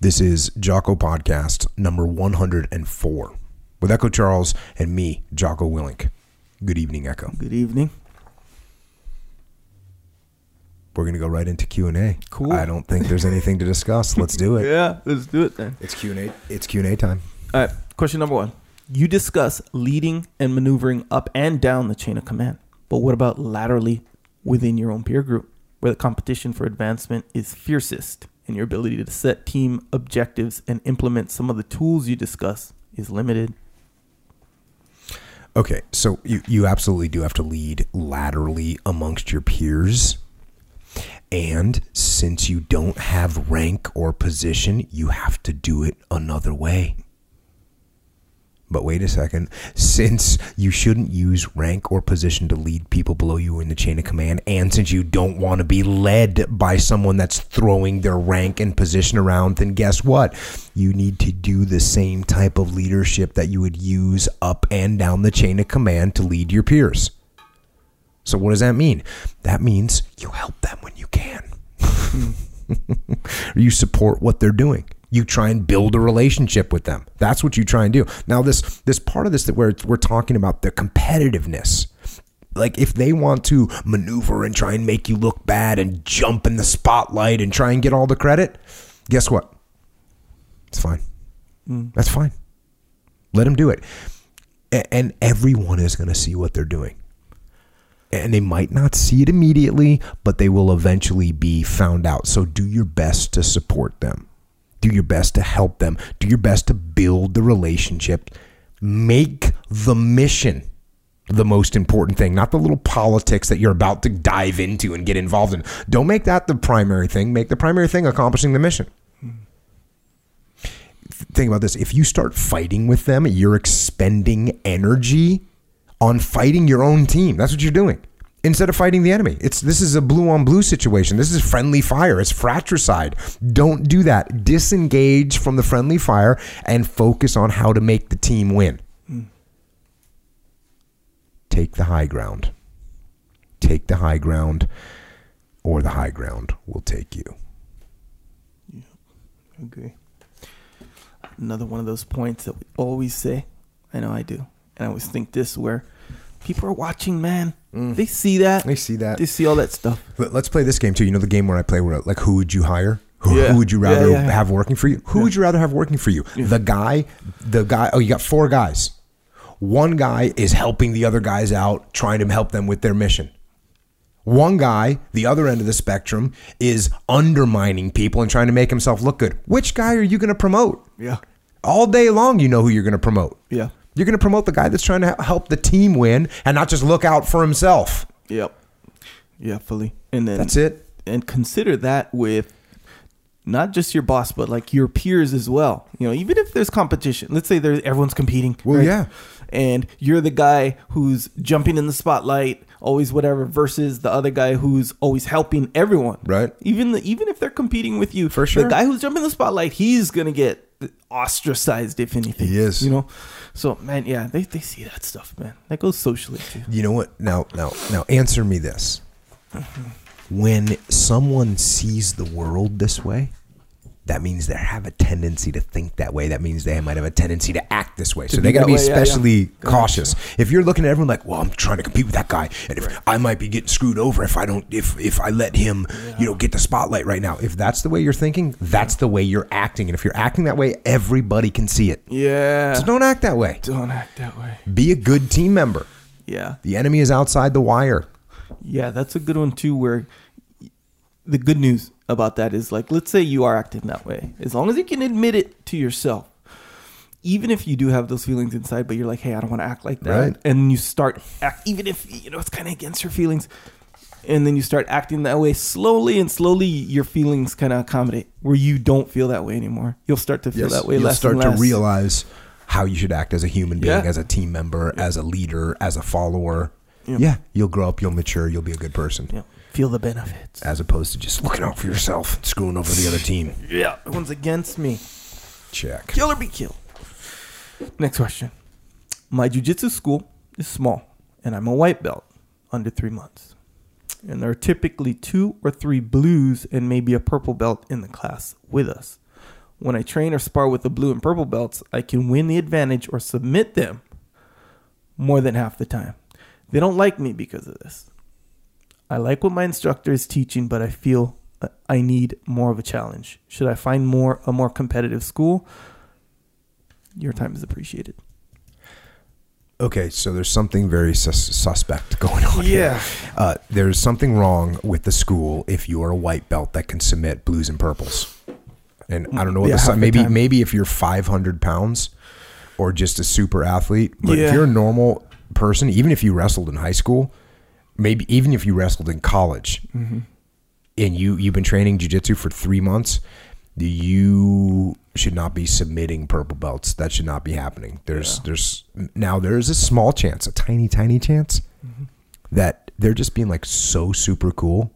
This is Jocko Podcast number 104 with Echo Charles and me, Jocko Willink. Good evening, Echo. Good evening. We're going to go right into Q&A. Cool. I don't think there's anything to discuss. Let's do it. Yeah, let's do it then. It's Q&A. It's Q&A time. All right, question number one. You discuss leading and maneuvering up and down the chain of command. But what about laterally within your own peer group, where the competition for advancement is fiercest and your ability to set team objectives and implement some of the tools you discuss is limited? Okay, so you, you absolutely do have to lead laterally amongst your peers. And since you don't have rank or position, you have to do it another way. But wait a second. Since you shouldn't use rank or position to lead people below you in the chain of command, and since you don't want to be led by someone that's throwing their rank and position around, then guess what? You need to do the same type of leadership that you would use up and down the chain of command to lead your peers. So, what does that mean? That means you help them when you can. you support what they're doing you try and build a relationship with them. That's what you try and do. Now this this part of this that where we're talking about the competitiveness like if they want to maneuver and try and make you look bad and jump in the spotlight and try and get all the credit guess what? It's fine. Hmm. That's fine. Let them do it. And everyone is going to see what they're doing. And they might not see it immediately, but they will eventually be found out. So do your best to support them. Do your best to help them. Do your best to build the relationship. Make the mission the most important thing, not the little politics that you're about to dive into and get involved in. Don't make that the primary thing. Make the primary thing accomplishing the mission. Think about this. If you start fighting with them, you're expending energy on fighting your own team. That's what you're doing. Instead of fighting the enemy. It's this is a blue on blue situation. This is friendly fire. It's fratricide. Don't do that. Disengage from the friendly fire and focus on how to make the team win. Take the high ground. Take the high ground or the high ground will take you. Yeah. Agree. Another one of those points that we always say. I know I do. And I always think this where people are watching, man. They see that. They see that. They see all that stuff. Let- Let's play this game too. You know the game where I play where like who would you hire? Who, Yeah. who would you rather yeah, yeah. have working for you? Who would you rather have working for you? The guy, the guy. Oh, you got four guys. One guy is helping the other guys out, trying to help them with their mission. One guy, the other end of the spectrum, is undermining people and trying to make himself look good. Which guy are you going to promote? Yeah. All day long, you know who you're going to promote. Yeah. You're going to promote the guy that's trying to help the team win and not just look out for himself. Yep. Yeah, fully. And then That's it. And consider that with not just your boss, but like your peers as well. You know, even if there's competition, let's say there's everyone's competing. Well, yeah. And you're the guy who's jumping in the spotlight, always whatever, versus the other guy who's always helping everyone. Right. Even the, even if they're competing with you, For sure. the guy who's jumping in the spotlight, he's gonna get ostracized if anything. He is. You know. So man, yeah, they, they see that stuff, man. That goes socially too. You know what? Now, now, now, answer me this: mm-hmm. When someone sees the world this way, that means they have a tendency to think that way. That means they might have a tendency to act this way. so they got to be way, yeah, yeah. especially Gotcha. cautious. If you're looking at everyone like, "Well, I'm trying to compete with that guy, and if I might be getting screwed over if I don't, if if I let him, you know, get the spotlight right now." If that's the way you're thinking, that's the way you're acting. And if you're acting that way, everybody can see it. Yeah. So don't act that way. Don't act that way. Be a good team member. Yeah. The enemy is outside the wire. Yeah, that's a good one too. Where the good news about that is like, let's say you are acting that way, as long as you can admit it to yourself, even if you do have those feelings inside, but you're like, hey, I don't want to act like that, Right. and you start act, even if you know it's kind of against your feelings, and then you start acting that way slowly and slowly, your feelings kind of accommodate where you don't feel that way anymore. You'll start to feel that way. Less You'll less start and to realize how you should act as a human being, Yeah. as a team member, as a leader, as a follower. Yeah. Yeah, you'll grow up, you'll mature, you'll be a good person, Yeah, feel the benefits. as opposed to just looking out for yourself, and screwing over the other team. Yeah, everyone's against me. Check. Kill or be killed. Next question. My jujitsu school is small, and I'm a white belt under three months. And there are typically two or three blues and maybe a purple belt in the class with us. When I train or spar with the blue and purple belts, I can win the advantage or submit them more than half the time. They don't like me because of this. I like what my instructor is teaching, but I feel uh, I need more of a challenge. Should I find more a more competitive school? Your time is appreciated. Okay, so there's something very sus- suspect going on Yeah. here. Uh, there's something wrong with the school if you are a white belt that can submit blues and purples. And I don't know what Yeah, the half si- the maybe maybe if you're 500 pounds or just a super athlete, but Yeah. if you're a normal person, even if you wrestled in high school, maybe even if you wrestled in college, Mm-hmm. and you you've been training jujitsu for three months, you should not be submitting purple belts. That should not be happening. There's there's now there's a small chance, a tiny tiny chance Mm-hmm. that they're just being like so super cool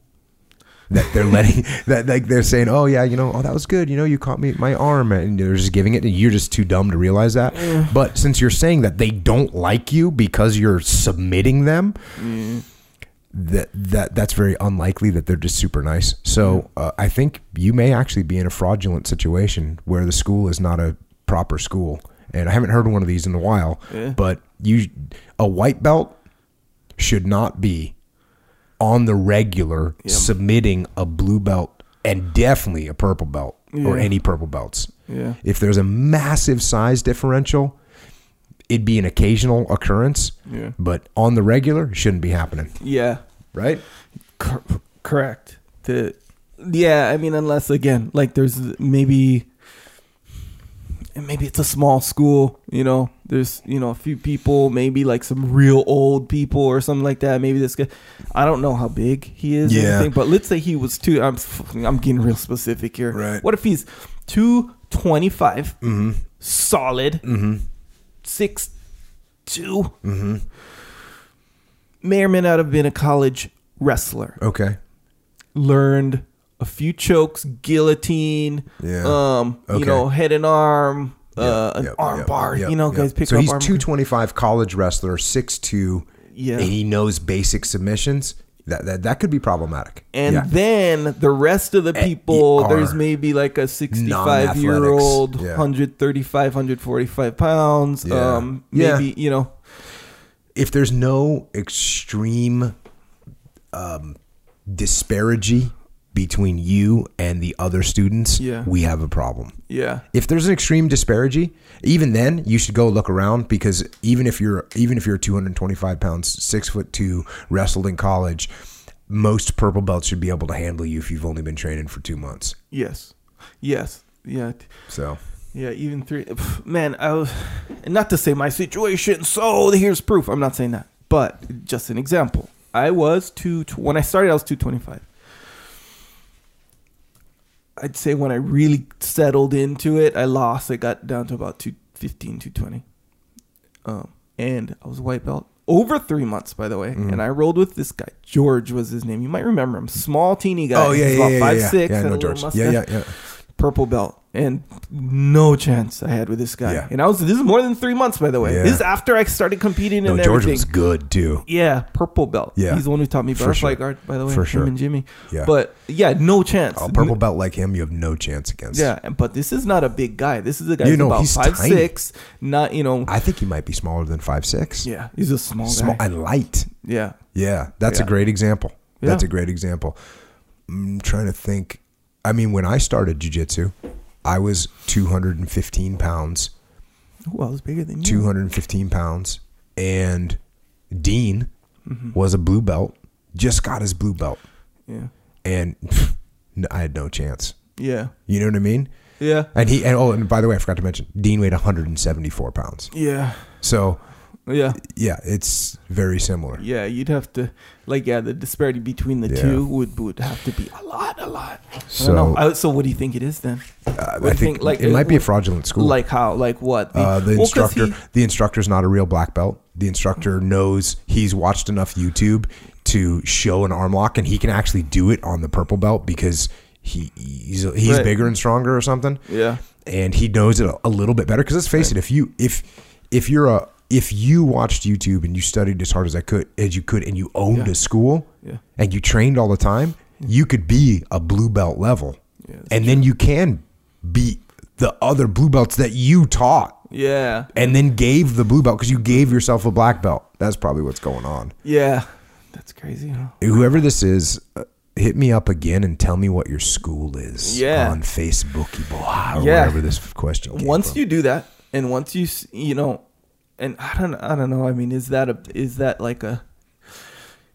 that they're letting that like they're saying, oh yeah, you know, oh that was good, you know, you caught me my arm, and they're just giving it, and you're just too dumb to realize that. But since you're saying that they don't like you because you're submitting them, that that that's very unlikely that they're just super nice. So uh, I think you may actually be in a fraudulent situation where the school is not a proper school. And I haven't heard one of these in a while, Yeah. but you a white belt should not be on the regular submitting a blue belt and definitely a purple belt or any purple belts. Yeah. If there's a massive size differential, it'd be an occasional occurrence, Yeah. but on the regular, it shouldn't be happening, Yeah. right? Cor- correct. The yeah, I mean, unless again, like there's maybe maybe it's a small school, you know. There's you know a few people, maybe like some real old people or something like that. Maybe this guy, I don't know how big he is, Yeah. anything, but let's say he was two. I'm I'm getting real specific here. Right. What if he's two twenty five, Mm-hmm. solid, Mm-hmm. Six two, Mm-hmm. may or may not have been a college wrestler. Okay. learned a few chokes, guillotine, Yeah. um, okay. you know, head and arm, uh, an Yep, arm yep, bar. you know, guys pick so up So he's arm. 225 college wrestler, 6'2", Yeah. and he knows basic submissions. That that, that could be problematic. and Yeah. then the rest of the Eh, people, there's maybe like a 65 year old, yeah. 135, 145 pounds. Yeah. Um, Yeah. maybe, you know, if there's no extreme um, disparity between you and the other students, Yeah. we have a problem. yeah. If there's an extreme disparity, even then you should go look around because even if you're even if you're 225 pounds, six foot two, wrestled in college, most purple belts should be able to handle you if you've only been training for two months. Yes. Yes. Yeah. So Yeah, even three. Man, I was, not to say my situation. So here's proof. I'm not saying that, but just an example. I was two when I started. I was two twenty five. I'd say when I really settled into it, I lost. I got down to about 215, 220. Um, and I was a white belt over three months, by the way. Mm-hmm. And I rolled with this guy. George was his name. You might remember him. Small, teeny guy. Oh yeah, He's yeah, about yeah, five yeah, six. yeah. I a know George. Yeah, yeah, yeah. purple belt and no chance I had with this guy. Yeah. And I was this is more than three months by the way. Yeah. This is after I started competing No, and George everything. was good too. yeah, purple belt. Yeah. he's the one who taught me butterfly sure. guard. By the way, For sure. and Jimmy. Yeah. but yeah, no chance. A purple belt like him, you have no chance against. Yeah, but this is not a big guy. This is a guy You who's know, about he's five tiny. six. Not you know. I think he might be smaller than five six. yeah, he's a small, Small guy. and light. yeah, Yeah, that's a great example. That's Yeah. a great example. I'm trying to think. I mean, when I started jujitsu, I was 215 pounds. Ooh, I was bigger than you. 215 pounds, and Dean Mm-hmm. was a blue belt. Just got his blue belt, Yeah, and I had no chance. yeah, You know what I mean? yeah, And he and oh, and by the way, I forgot to mention, Dean weighed 174 pounds. yeah, So yeah. yeah, it's very similar. Yeah, you'd have to like yeah, the disparity between the Yeah. two would would have to be a lot, a lot. I So- don't know. I, so what do you think it is then? Uh, I you think, like, it might be a fraudulent school. Like how? Like what? Uh, the well, instructor, he- the instructor's not a real black belt. The instructor knows he's watched enough YouTube to show an arm lock, and he can actually do it on the purple belt because he he's he's Right. bigger and stronger or something, yeah, and he knows it a, a little bit better. Because let's face it, if you if if you're a if you watched YouTube and you studied as hard as I could as you could, and you owned Yeah. a school, Yeah. and you trained all the time, you could be a blue belt level, Yeah, and then you can beat the other blue belts that you taught Yeah. and then gave the blue belt because you gave yourself a black belt. That's probably what's going on. Yeah. That's crazy, huh? Whoever this is, uh, hit me up again and tell me what your school is Yeah. on Facebook, boy or Yeah. wherever this question once from. you do that and once you you know and i don't i don't know i mean is that a is that like a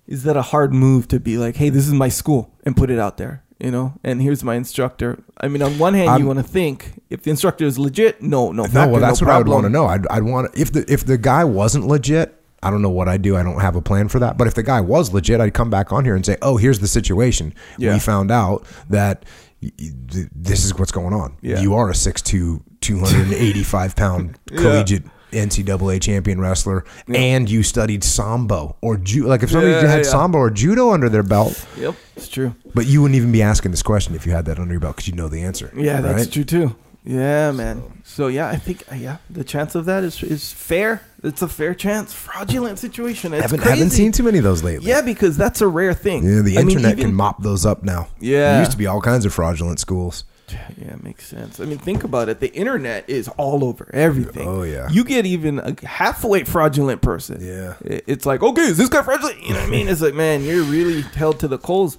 is that a hard move to be like hey this is my school and put it out there you know and here's my instructor i mean on one hand I'm- you want to think if the instructor is legit no no No, factor, well, that's no what I would want to know. I'd, I'd want if the if the guy wasn't legit. I don't know what I do. I don't have a plan for that. But if the guy was legit, I'd come back on here and say, "Oh, here's the situation. Yeah. We found out that this is what's going on. Yeah. You are a 6'2", 285 pound Yeah. Collegiate NCAA champion wrestler, and you studied sambo or ju- like if somebody Yeah, had yeah. sambo or judo under their belt, yep it's true but you wouldn't even be asking this question if you had that under your belt because you know the answer. yeah that's true too yeah man so yeah i think uh, yeah the chance of that is is fair it's a fair chance fraudulent situation it's Haven't, haven't seen too many of those lately. yeah because that's a rare thing Yeah, the I mean, internet even- can mop those up now. Yeah. There used to be all kinds of fraudulent schools. Yeah, it makes sense. I mean, think about it. The internet is all over everything. Oh, yeah. You get even a halfway fraudulent person. Yeah. It's like, okay, is this guy fraudulent? You know what I mean? It's like, man, you're really held to the coals.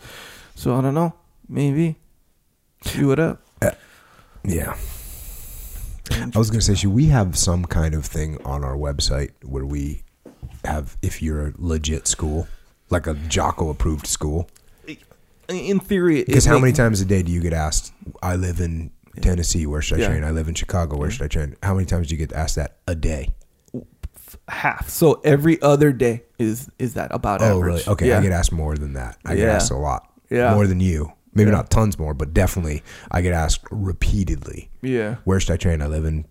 So I don't know. Maybe. See what up. Uh, yeah. I was going to say, should we have some kind of thing on our website where we have, if you're a legit school, like a Jocko approved school? In theory, Because how many times a day do you get asked, I live in Tennessee, where should I Yeah. train? I live in Chicago, where should I train? How many times do you get asked that a day? half. So every other day is is that about Oh, average? really? Okay, Yeah. I get asked more than that. I get asked a lot. Yeah. More than you. Maybe not tons more, but definitely I get asked repeatedly. Yeah. Where should I train? I live in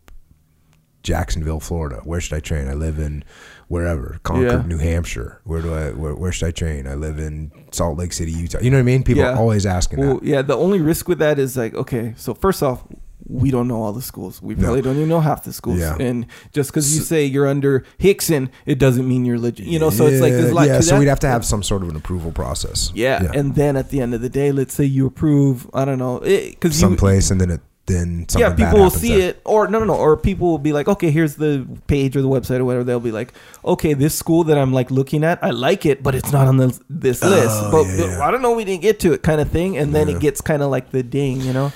Jacksonville, Florida. Where should I train? I live in wherever, Concord, Yeah. New Hampshire. Where do I? Where, where should I train? I live in Salt Lake City, Utah. You know what I mean? People Yeah. are always asking Well, that. yeah. The only risk with that is like, okay, so first off, we don't know all the schools. We probably don't even know half the schools. Yeah. And just because you say you're under Rickson, it doesn't mean you're legit. You know, so it's like there's lot yeah. So that. we'd have to have some sort of an approval process. yeah. and then at the end of the day, let's say you approve. I don't know, because you. someplace, and then it then Yeah, people will see there. it, or no, no, no, or people will be like, okay, here's the page or the website or whatever. They'll be like, okay, this school that I'm like looking at, I like it, but it's not on the this oh, list. But Oh, yeah, yeah. I don't know, we didn't get to it, kind of thing. And then Yeah. it gets kind of like the ding, you know,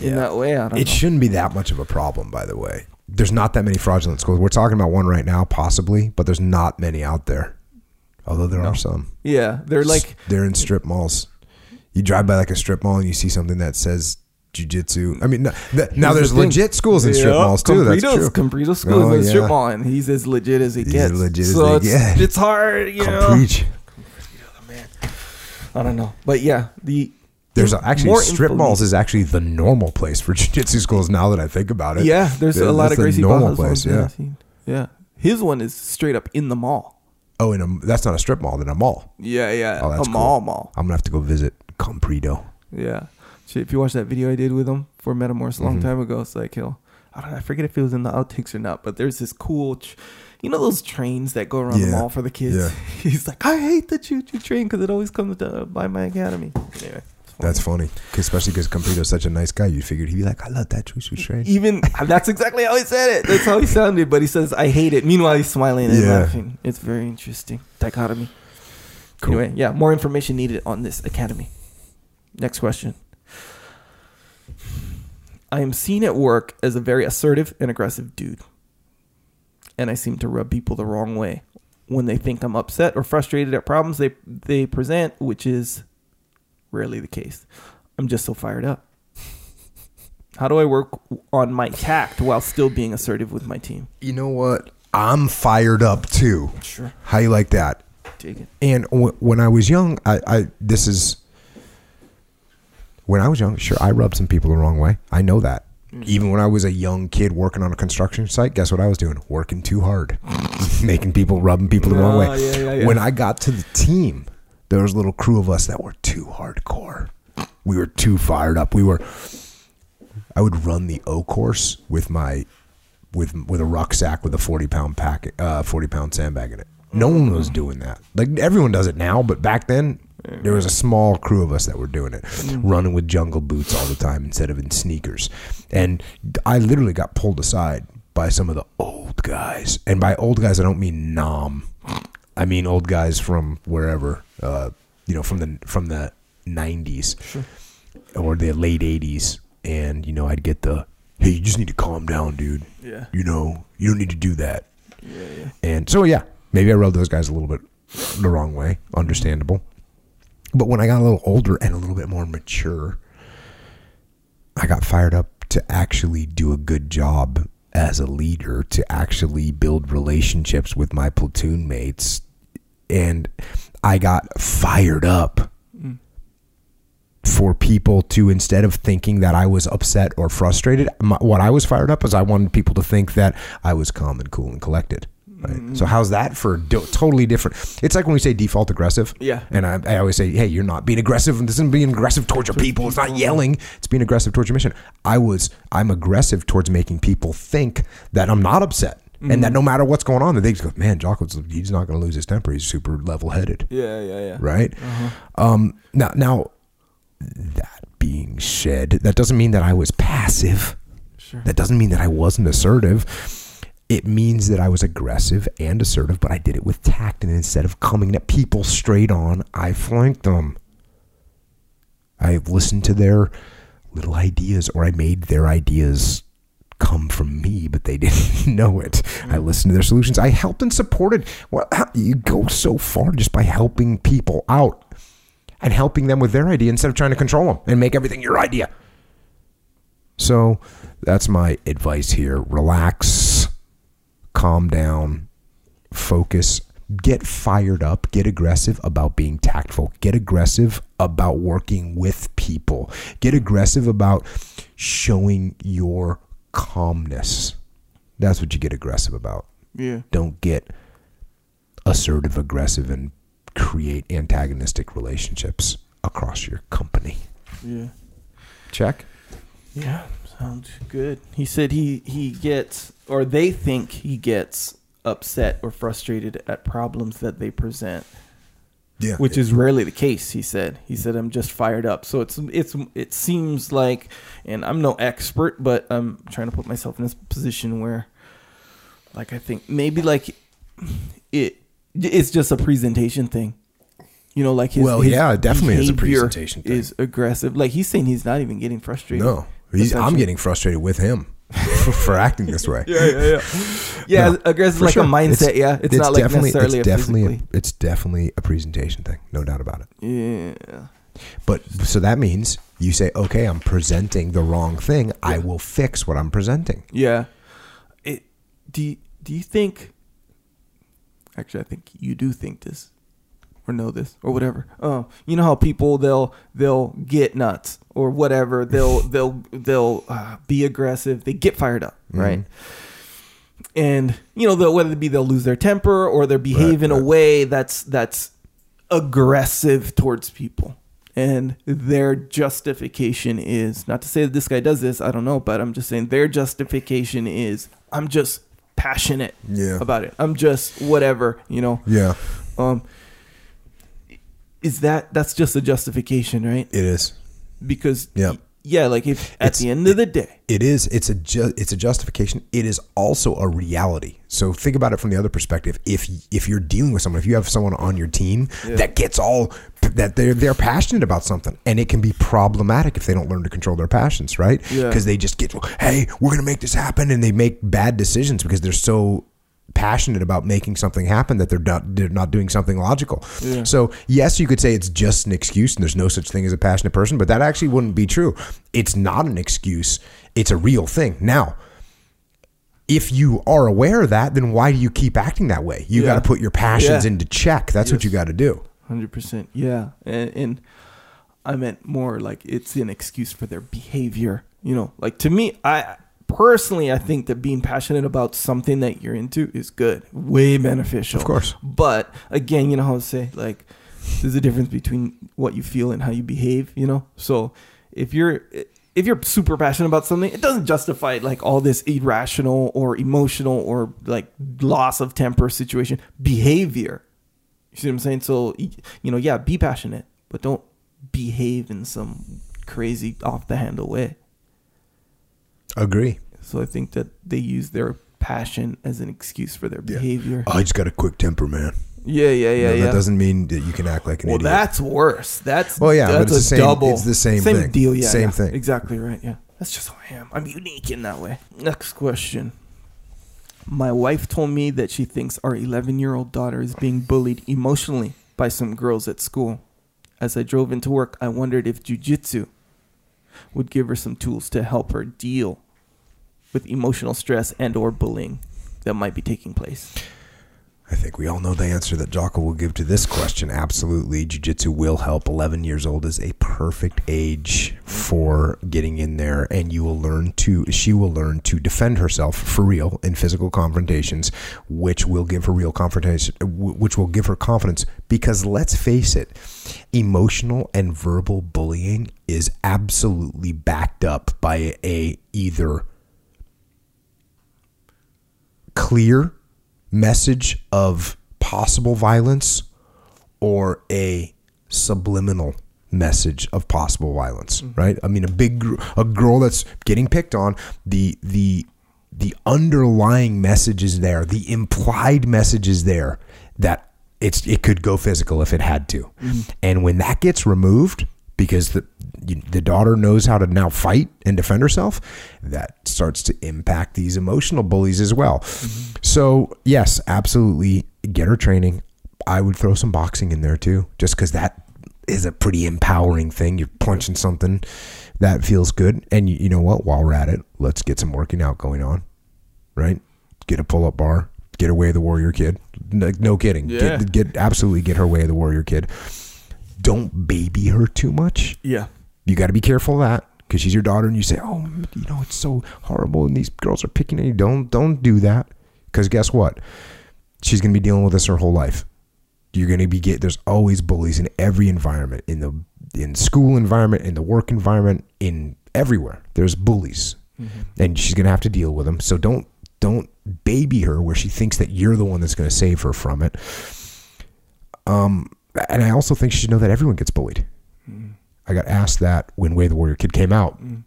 in that way. I don't It know. shouldn't be that much of a problem, by the way. There's not that many fraudulent schools. We're talking about one right now, possibly, but there's not many out there. Although there are some. Yeah, they're like they're in strip malls. You drive by like a strip mall and you see something that says jujitsu. I mean, no, th- now there's the legit schools in strip malls too. That's Comprido's- true. Comprido's schools Oh, in the strip mall, and he's as legit as he He's gets. as legit as so they it's, get. it's hard, you Come know. Man. I don't know, but yeah, the There's actually strip malls is actually the normal place for jujitsu schools. Now that I think about it, Yeah, there's Yeah, a lot of Gracie normal place. Yeah. Yeah. His one is straight up in the mall. Oh, in a, that's not a strip mall. Then a mall. Yeah, yeah, Oh, that's a cool. mall, mall. I'm gonna have to go visit Comprido. Yeah. Shit, if you watch that video I did with him for Metamorph a long Mm-hmm. time ago, it's like he'll I don't know, I forget if it was in the outtakes or not, but there's this cool tr- you know those trains that go around the mall for the kids? Yeah. He's like, I hate the choo choo train because it always comes to, by my academy. Anyway, funny. That's funny, especially because Comprido's such a nice guy. You figured he'd be like, I love that choo choo train. even that's exactly how he said it. That's how he sounded, but he says, I hate it. Meanwhile, he's smiling and Yeah. laughing. It's very interesting. Dichotomy. Cool. Anyway, yeah, more information needed on this academy. Next question. I am seen at work as a very assertive and aggressive dude. And I seem to rub people the wrong way when they think I'm upset or frustrated at problems they they present, which is rarely the case. I'm just so fired up. How do I work on my tact while still being assertive with my team? You know what? I'm fired up too. Sure. How you like that? Take it. And w- when I was young, I, I this is when I was young. Sure, I rubbed some people the wrong way. I know that. Mm-hmm. Even when I was a young kid working on a construction site, guess what I was doing? Working too hard, making people rubbing people the wrong Oh, way. yeah, yeah, yeah. When I got to the team, there was a little crew of us that were too hardcore. We were too fired up. We were. I would run the O course with my with with a rucksack with a forty pound pack, uh, forty pound sandbag in it. No mm-hmm. one was doing that. Like everyone does it now, but back then There was a small crew of us that were doing it, running with jungle boots all the time instead of in sneakers. And I literally got pulled aside by some of the old guys. And by old guys, I don't mean nom. I mean old guys from wherever, uh, you know, from the from the '90s or the late '80s. And you know, I'd get the, "Hey, you just need to calm down, dude. Yeah. You know, you don't need to do that." Yeah, yeah. And so, yeah, maybe I rubbed those guys a little bit the wrong way. Understandable. But when I got a little older and a little bit more mature, I got fired up to actually do a good job as a leader, to actually build relationships with my platoon mates. And I got fired up mm. for people to instead of thinking that I was upset or frustrated, my, what I was fired up is I wanted people to think that I was calm and cool and collected. Right. Mm-hmm. So how's that for do- totally different? It's like when we say default aggressive. Yeah. And I, I always say, hey, you're not being aggressive. This isn't being aggressive towards your people. It's not yelling. It's being aggressive towards your mission. I was. I'm aggressive towards making people think that I'm not upset. And that mm-hmm. no matter what's going on, that they just go, man, Jocko's he's not going to lose his temper. He's super level headed Yeah, yeah, yeah. right? Uh-huh. Um, now, now, that being said, that doesn't mean that I was passive. Sure. That doesn't mean that I wasn't assertive. It means that I was aggressive and assertive, but I did it with tact. And instead of coming at people straight on, I flanked them. I listened to their little ideas, or I made their ideas come from me, but they didn't know it. I mm. listened to their solutions. I helped and supported. Well, you go so far just by helping people out and helping them with their idea instead of trying to control them and make everything your idea. So that's my advice here. Relax, calm down, focus, get fired up, get aggressive about being tactful, get aggressive about working with people, get aggressive about showing your calmness. That's what you get aggressive about. Yeah. Don't get assertive, aggressive, and create antagonistic relationships across your company. Yeah. Check. Yeah, sounds good. He said he he gets or they think he gets upset or frustrated at problems that they present, Yeah. which is rarely the case. He said. He said I'm just fired up. So it's it's it seems like, and I'm no expert, but I'm trying to put myself in this position where, like, I think maybe like it it's just a presentation thing. You know, like his, Well, his yeah, definitely is a presentation thing. Is aggressive. Like he's saying, he's not even getting frustrated. No, he's, I'm getting frustrated with him for acting this way. Yeah, yeah, yeah. Yeah, No, aggressive for like sure. a mindset. yeah, it's, not like definitely, necessarily it's a definitely a, it's definitely a presentation thing, no doubt about it. yeah. But so that means you say, okay, I'm presenting the wrong thing. I will fix what I'm presenting. Yeah. It, do you, do you think? Actually, I think you do think this, or know this, or whatever. Oh, you know how people they'll they'll get nuts or whatever. They'll they'll they'll uh, be aggressive. They get fired up, right? And you know, whether it be they'll lose their temper or they'll behave in a way that's that's aggressive towards people. And their justification is not to say that this guy does this, I don't know, but I'm just saying their justification is I'm just passionate Yeah. about it. I'm just whatever, you know. Yeah, Um is that that's just a justification, right? it is. Because Yeah. yeah, like if at It's- the end of the day, It is. It's a. Ju- it's a justification. It is also a reality. So think about it from the other perspective. If if you're dealing with someone, if you have someone on your team that gets all that they're they're passionate about something, and it can be problematic if they don't learn to control their passions, right? Yeah. Because they just get, hey, we're gonna make this happen, and they make bad decisions because they're so passionate about making something happen that they're not they're not doing something logical. Yeah. So yes, you could say it's just an excuse and there's no such thing as a passionate person, but that actually wouldn't be true. It's not an excuse. It's a real thing. Now, if you are aware of that, then why do you keep acting that way? You Yeah. got to put your passions Yeah. into check. That's what you got to do. hundred percent, yeah. And, and I meant more like it's an excuse for their behavior. You know, like to me, I personally I think that being passionate about something that you're into is good, way beneficial. Of course. But again, you know how to say like there's a difference between what you feel and how you behave. You know, so if you're if you're super passionate about something, it doesn't justify like all this irrational or emotional or like loss of temper situation behavior. You see what I'm saying? So, you know, yeah, be passionate, but don't behave in some crazy off the handle way. Agree. So I think that they use their passion as an excuse for their Yeah. behavior. I just got a quick temper, man. Yeah, yeah, yeah, No, yeah. That doesn't mean that you can act like an well, idiot. Well, that's worse. That's Well, yeah, but it's the same- double. it's the same thing. deal. Yeah, Same yeah. thing. Exactly right. Yeah, that's just who I am. I'm unique in that way. Next question. My wife told me that she thinks our 11 year old daughter is being bullied emotionally by some girls at school. As I drove into work, I wondered if jujitsu would give her some tools to help her deal with emotional stress and or bullying that might be taking place. I think we all know the answer that Jocko will give to this question. Absolutely. Jiu Jitsu will help. 11 years old is a perfect age for getting in there, and you will learn to, she will learn to defend herself for real in physical confrontations, which will give her real confrontation, which will give her confidence. Because let's face it, emotional and verbal bullying is absolutely backed up by a either clear message of possible violence or a subliminal message of possible violence mm-hmm. right? I mean a big a girl that's getting picked on the the the underlying message is there the implied message is there that it's it could go physical if it had to. Mm-hmm. And when that gets removed because the the daughter knows how to now fight and defend herself that starts to impact these emotional bullies as well. Mm-hmm. So yes absolutely get her training. I would throw some boxing in there too just because that is a pretty empowering thing. You're punching something that feels good and you, you know what? While we're at it let's get some working out going on right? Get a pull-up bar get away the warrior kid. No, no kidding. Yeah. get, get absolutely get her way of the warrior kid don't baby her too much. Yeah. you got to be careful of that because she's your daughter and you say oh you know it's so horrible and these girls are picking at you. Don't don't do that because guess what? She's going to be dealing with this her whole life. You're going to be get there's always bullies in every environment in the in school environment in the work environment in everywhere. There's bullies. And she's going to have to deal with them. So don't don't baby her where she thinks that you're the one that's going to save her from it. Um and i also think she should know that everyone gets bullied mm. I got asked that when Way the Warrior Kid came out. Mm.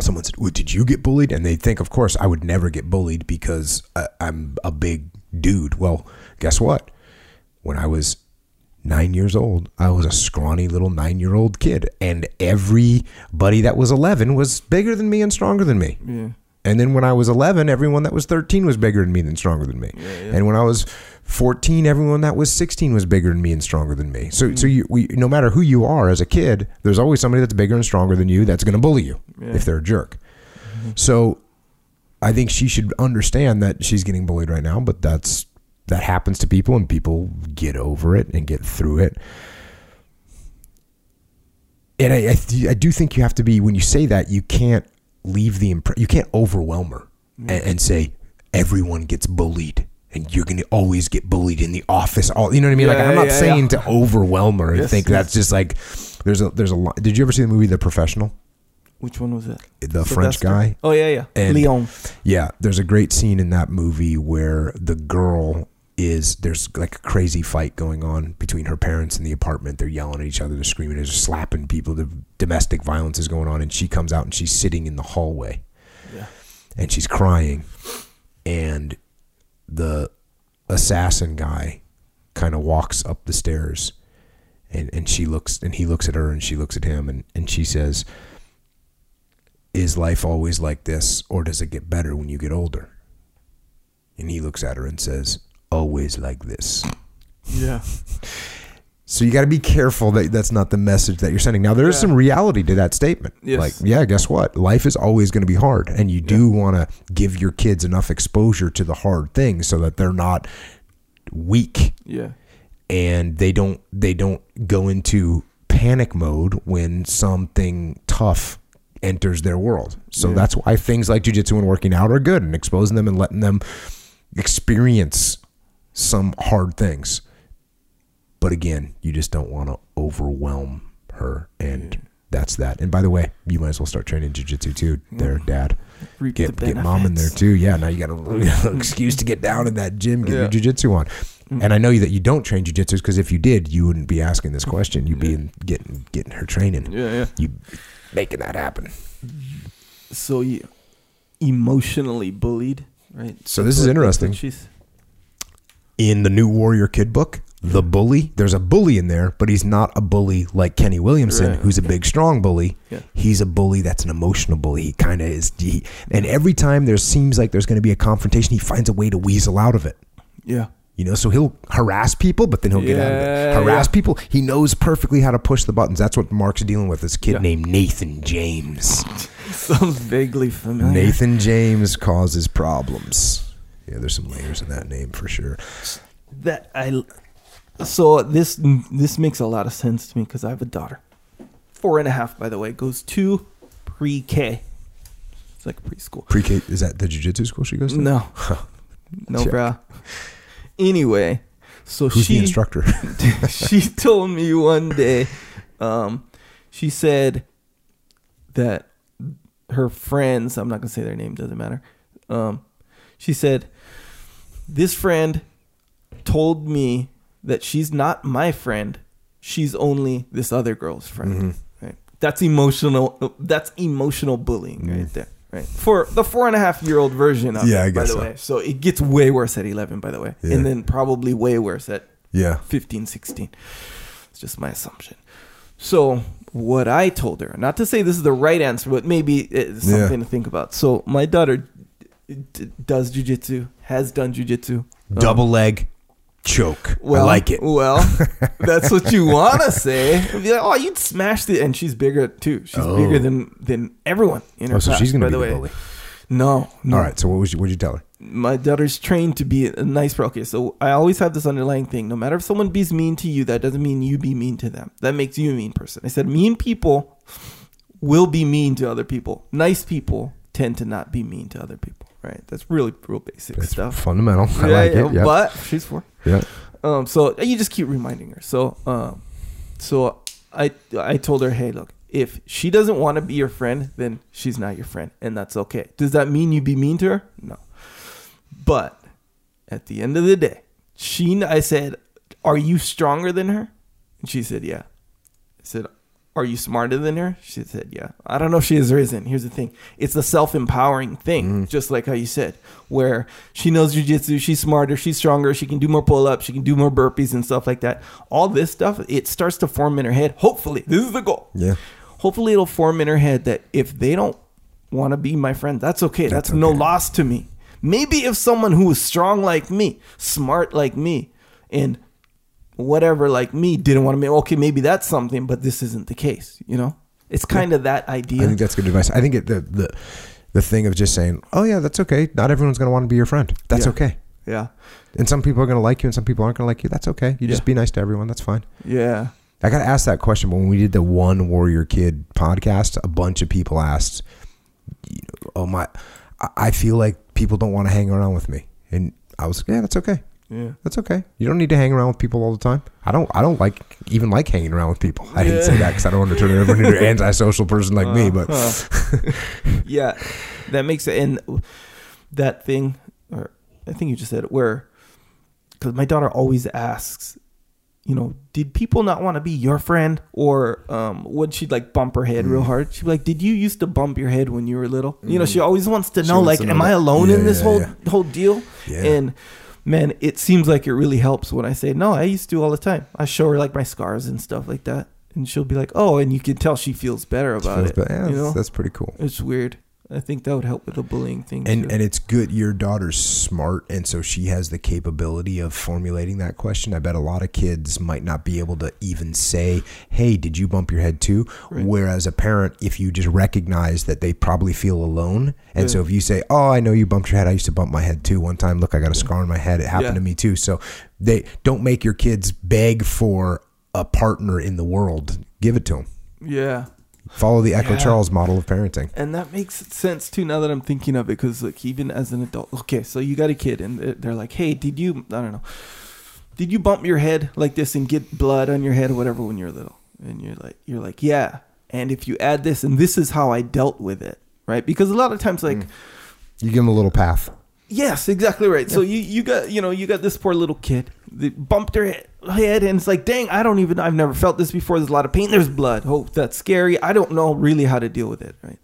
Someone said, well, "Did you get bullied?" And they think, of course, I would never get bullied because I, I'm a big dude. Well, guess what? When I was nine years old, I was a scrawny little nine-year-old kid, and everybody that was eleven was bigger than me and stronger than me. Yeah. And then when I was 11, everyone that was 13 was bigger than me and stronger than me. And when I was 14, everyone that was 16 was bigger than me and stronger than me. So, so mm. you, we, no matter who you are as a kid, there's always somebody that's bigger and stronger than you that's going to bully you if they're a jerk. Mm-hmm. So, I think she should understand that she's getting bullied right now, but that's that happens to people, and people get over it and get through it. And I, I, I do think you have to be when you say that you can't leave the impression. you can't overwhelm her and, and say everyone gets bullied and you're gonna always get bullied in the office. All you know what I mean? like I'm not yeah, saying yeah. to overwhelm her and Yes, think yes. that's just like there's a there's a lot. Did you ever see the movie The Professional? Which one was that? The French guy. Oh yeah, yeah. And- Leon. Yeah, there's a great scene in that movie where the girl is there's like a crazy fight going on between her parents in the apartment. They're yelling at each other, they're screaming, they're slapping people. The domestic violence is going on, and she comes out and she's sitting in the hallway Yeah. and she's crying, and the assassin guy kind of walks up the stairs, and and she looks and he looks at her and she looks at him and and she says. Is life always like this, or does it get better when you get older? And he looks at her and says, Always like this. Yeah. So you got to be careful that that's not the message that you're sending. Now there is Yeah. some reality to that statement. Yes. Like, yeah, guess what? Life is always going to be hard, and you do want to give your kids enough exposure to the hard things so that they're not weak Yeah. and they don't they don't go into panic mode when something tough enters their world. So Yeah. that's why things like jujitsu and working out are good and exposing them and letting them experience some hard things. But again, you just don't want to overwhelm her and that's that. And by the way, you might as well start training jujitsu too, there, Dad. Reap Get the get mom in there too. Yeah, now you got an excuse to get down in that gym, get Yeah. your jujitsu on. Mm. And I know that you don't train jujitsu because if you did, you wouldn't be asking this question. You'd be in, getting getting her training. Yeah, yeah. You making that happen. So you emotionally bullied, right? So this That's is interesting. she's- in the new Warrior Kid book, the hmm. bully, there's a bully in there, but he's not a bully like Kenny Williamson, Right. who's a big, strong bully. Yeah. He's a bully that's an emotional bully. He kind of is. He, and every time there seems like there's going to be a confrontation, he finds a way to weasel out of it. Yeah. You know, so he'll harass people, but then he'll get out of it. Harass yeah. people. He knows perfectly how to push the buttons. That's what Marc's dealing with. This kid Yeah. named Nathan James. Sounds vaguely familiar. Nathan James causes problems. Yeah, there's some layers in that name for sure. that I so this this makes a lot of sense to me because I have a daughter, four and a half by the way, goes to pre-K. It's like preschool. Pre-K is that the jujitsu school she goes to? No, no, Check. bruh. Anyway, so Who's the she instructor? she told me one day, um, she said that her friends, I'm not gonna say their name, doesn't matter. Um, she said this friend told me that she's not my friend. She's only this other girl's friend. Mhm. Right. That's emotional. That's emotional bullying Mm. right there. Right. For the four and a half year old version of Yeah, it, I by guess the so. way. So it gets way worse at 11, by the way. Yeah. And then probably way worse at Yeah. 15, 16. It's just my assumption. So, what I told her, not to say this is the right answer, but maybe it's Yeah. something to think about. So, my daughter d- does jujitsu, has done jujitsu. Um, Double leg choke. well, I like it. Well, that's what you want to say. Be like, oh, you'd smash the, and she's bigger too. She's Oh. bigger than than everyone in her Oh, so class, she's gonna by be the way. bully. No, no. All right. So what was you, what'd you tell her? my daughter's trained to be a nice girl. Okay, so I always have this underlying thing. No matter if someone be's mean to you, that doesn't mean you be mean to them. That makes you a mean person. I said mean people will be mean to other people. Nice people tend to not be mean to other people. Right? That's really real basic That's stuff. fundamental. I yeah, like yeah, it. Yeah. But she's four. yeah. Um, so you just keep reminding her. So, um, so I I told her, hey, look, if she doesn't want to be your friend, then she's not your friend, and that's okay. Does that mean you be mean to her? No. But at the end of the day, she I said, are you stronger than her? And she said, yeah. I said, are you smarter than her? She said, yeah. I don't know if she is or isn't. Here's the thing. It's a self-empowering thing, mm-hmm. just like how you said, where she knows jujitsu, she's smarter, she's stronger, she can do more pull-ups, she can do more burpees and stuff like that. All this stuff, it starts to form in her head. Hopefully, this is the goal. Yeah. Hopefully it'll form in her head that if they don't want to be my friend, that's okay. That's, That's no loss to me. Maybe if someone who is strong like me, smart like me, and whatever like me didn't want to make okay, maybe that's something, but this isn't the case, you know? It's kind of that idea. I think that's good advice. I think it, the the the thing of just saying, "Oh yeah, that's okay. Not everyone's going to want to be your friend. That's Yeah. okay." yeah. And some people are going to like you, and some people aren't going to like you. That's okay. You just be nice to everyone. That's fine. Yeah. I got to ask that question when we did the One Warrior Kid podcast. A bunch of people asked, you know, "Oh my, I- I feel like people don't want to hang around with me," and I was, like "Yeah, that's okay. Yeah. That's okay. You don't need to hang around with people all the time. I don't. I don't like even like hanging around with people. I didn't say that because I don't want to turn everyone into an antisocial person like me. But Uh, yeah, that makes it. And that thing, or I think you just said it, where because my daughter always asks, you know, did people not want to be your friend, or um, would she like bump her head Mm. real hard? She'd be like, "Did you used to bump your head when you were little?" You know, she always wants to Mm. Know, wants like, to know am I that. alone in this yeah, whole yeah. whole deal? Yeah. And man, it seems like it really helps when I say, "No, I used to all the time." I show her like my scars and stuff like that, and she'll be like, "Oh," and you can tell she feels better about feels it. bad. Yeah, you know, that's pretty cool. it's weird. I think that would help with the bullying thing. And too. and it's good. Your daughter's smart, and so she has the capability of formulating that question. I bet a lot of kids might not be able to even say, "Hey, did you bump your head too?" Right. Whereas a parent, if you just recognize that they probably feel alone, and so if you say, "Oh, I know you bumped your head. I used to bump my head too one time. Look, I got a scar on my head. It happened Yeah. to me too." So they don't make your kids beg for a partner in the world. Give it to them. yeah, Follow the Echo Yeah. Charles model of parenting. and that makes sense too. Now that I'm thinking of it, because like even as an adult, okay, so you got a kid, and they're- like, "Hey, did you? I don't know, did you bump your head like this and get blood on your head or whatever when you're little?" And you're like, "You're like, yeah." And if you add this, and this is how I dealt with it, right? Because a lot of times, like, mm. You give them a little path. Yes, exactly right. So you you got you know you got this poor little kid that bumped her he- head and it's like, dang, I don't even I've never felt this before. There's a lot of pain. There's blood. Oh, that's scary. I don't know really how to deal with it. Right.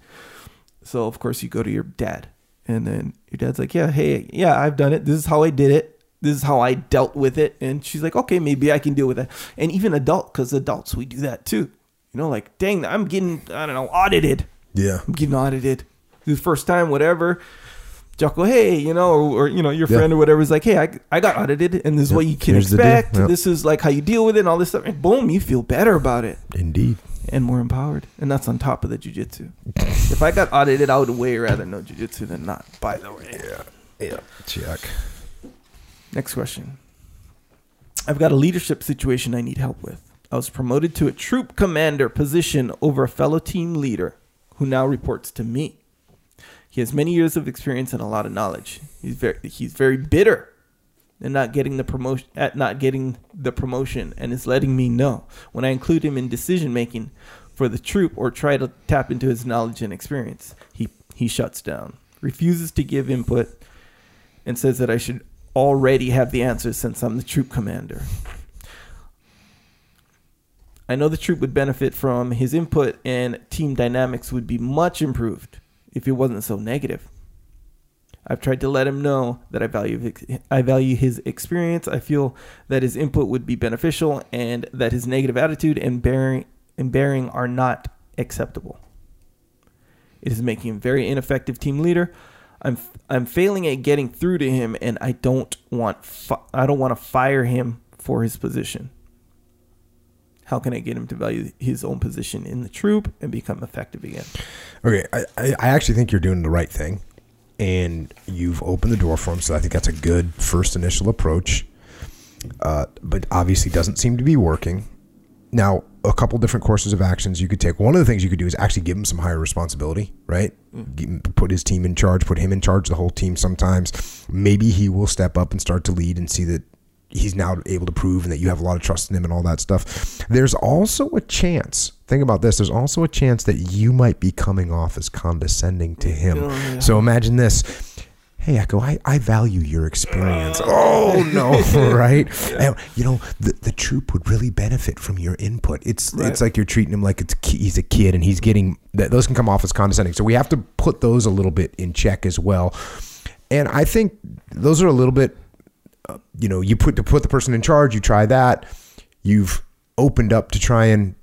So of course you go to your dad, and then your dad's like, yeah, hey, yeah, I've done it. This is how I did it. This is how I dealt with it. And she's like, okay, maybe I can deal with that. And even adult, because adults we do that too. You know, like, dang, I'm getting I don't know audited. Yeah. I'm getting audited. The first time, whatever. Jocko, hey, you know, or, or, you know, your Yeah. friend or whatever is like, hey, I, I got audited, and this is what you can Here's expect. Yep. This is like how you deal with it, and all this stuff. And boom, you feel better about it Indeed. and more empowered. And that's on top of the jujitsu. if I got audited, I would way rather know jujitsu than not. By the way. Yeah. Yeah. Check. Next question. I've got a leadership situation I need help with. I was promoted to a troop commander position over a fellow team leader who now reports to me. He has many years of experience and a lot of knowledge. He's very he's very bitter and not getting the promotion at not getting the promotion and is letting me know when I include him in decision making for the troop or try to tap into his knowledge and experience. He he shuts down, refuses to give input and says that I should already have the answers since I'm the troop commander. I know the troop would benefit from his input and team dynamics would be much improved if it wasn't so negative. I've tried to let him know that I value I value his experience. I feel that his input would be beneficial and that his negative attitude and bearing and bearing are not acceptable. It is making him very ineffective team leader. I'm I'm failing at getting through to him, and I don't want fi- I don't want to fire him for his position. How can I get him to value his own position in the troop and become effective again? Okay, I, I actually think you're doing the right thing, and you've opened the door for him. So I think that's a good first initial approach. Uh, but obviously, doesn't seem to be working. Now, a couple different courses of actions you could take. One of the things you could do is actually give him some higher responsibility, right? Him- Put his team in charge, put him in charge, the whole team. Sometimes, maybe he will step up and start to lead and see that he's now able to prove and that you have a lot of trust in him and all that stuff. There's also a chance. Think about this. There's also a chance that you might be coming off as condescending to him. Oh, yeah. So imagine this. Hey, Echo, I, I value your experience. Oh, no, right? And, you know, the, the troop would really benefit from your input. It's Right. it's like you're treating him like it's he's a kid and he's getting that those can come off as condescending. So we have to put those a little bit in check as well. And I think those are a little bit uh, you know, you put to put the person in charge, you try that. You've opened up to try and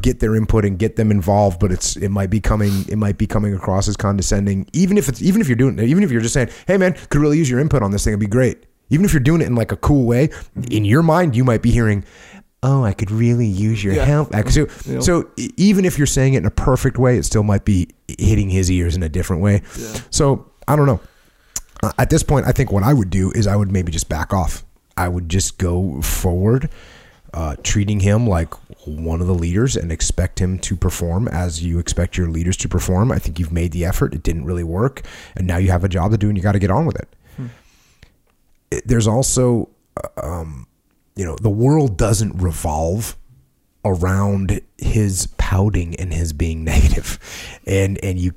get their input and get them involved, but it's it might be coming it might be coming across as condescending. Even if it's even if you're doing even if you're just saying, "Hey man, could really use your input on this thing. It'd be great." Even if you're doing it in like a cool way, in your mind you might be hearing, "Oh, I could really use your Yeah. help." So, Yeah. so even if you're saying it in a perfect way, it still might be hitting his ears in a different way. Yeah. So I don't know. Uh, at this point, I think what I would do is I would maybe just back off. I would just go forward, uh, treating him like one of the leaders and expect him to perform as you expect your leaders to perform. I think you've made the effort. It didn't really work. And now you have a job to do and you got to get on with it. It- There's also, uh, um, you know, the world doesn't revolve around his pouting and his being negative and and you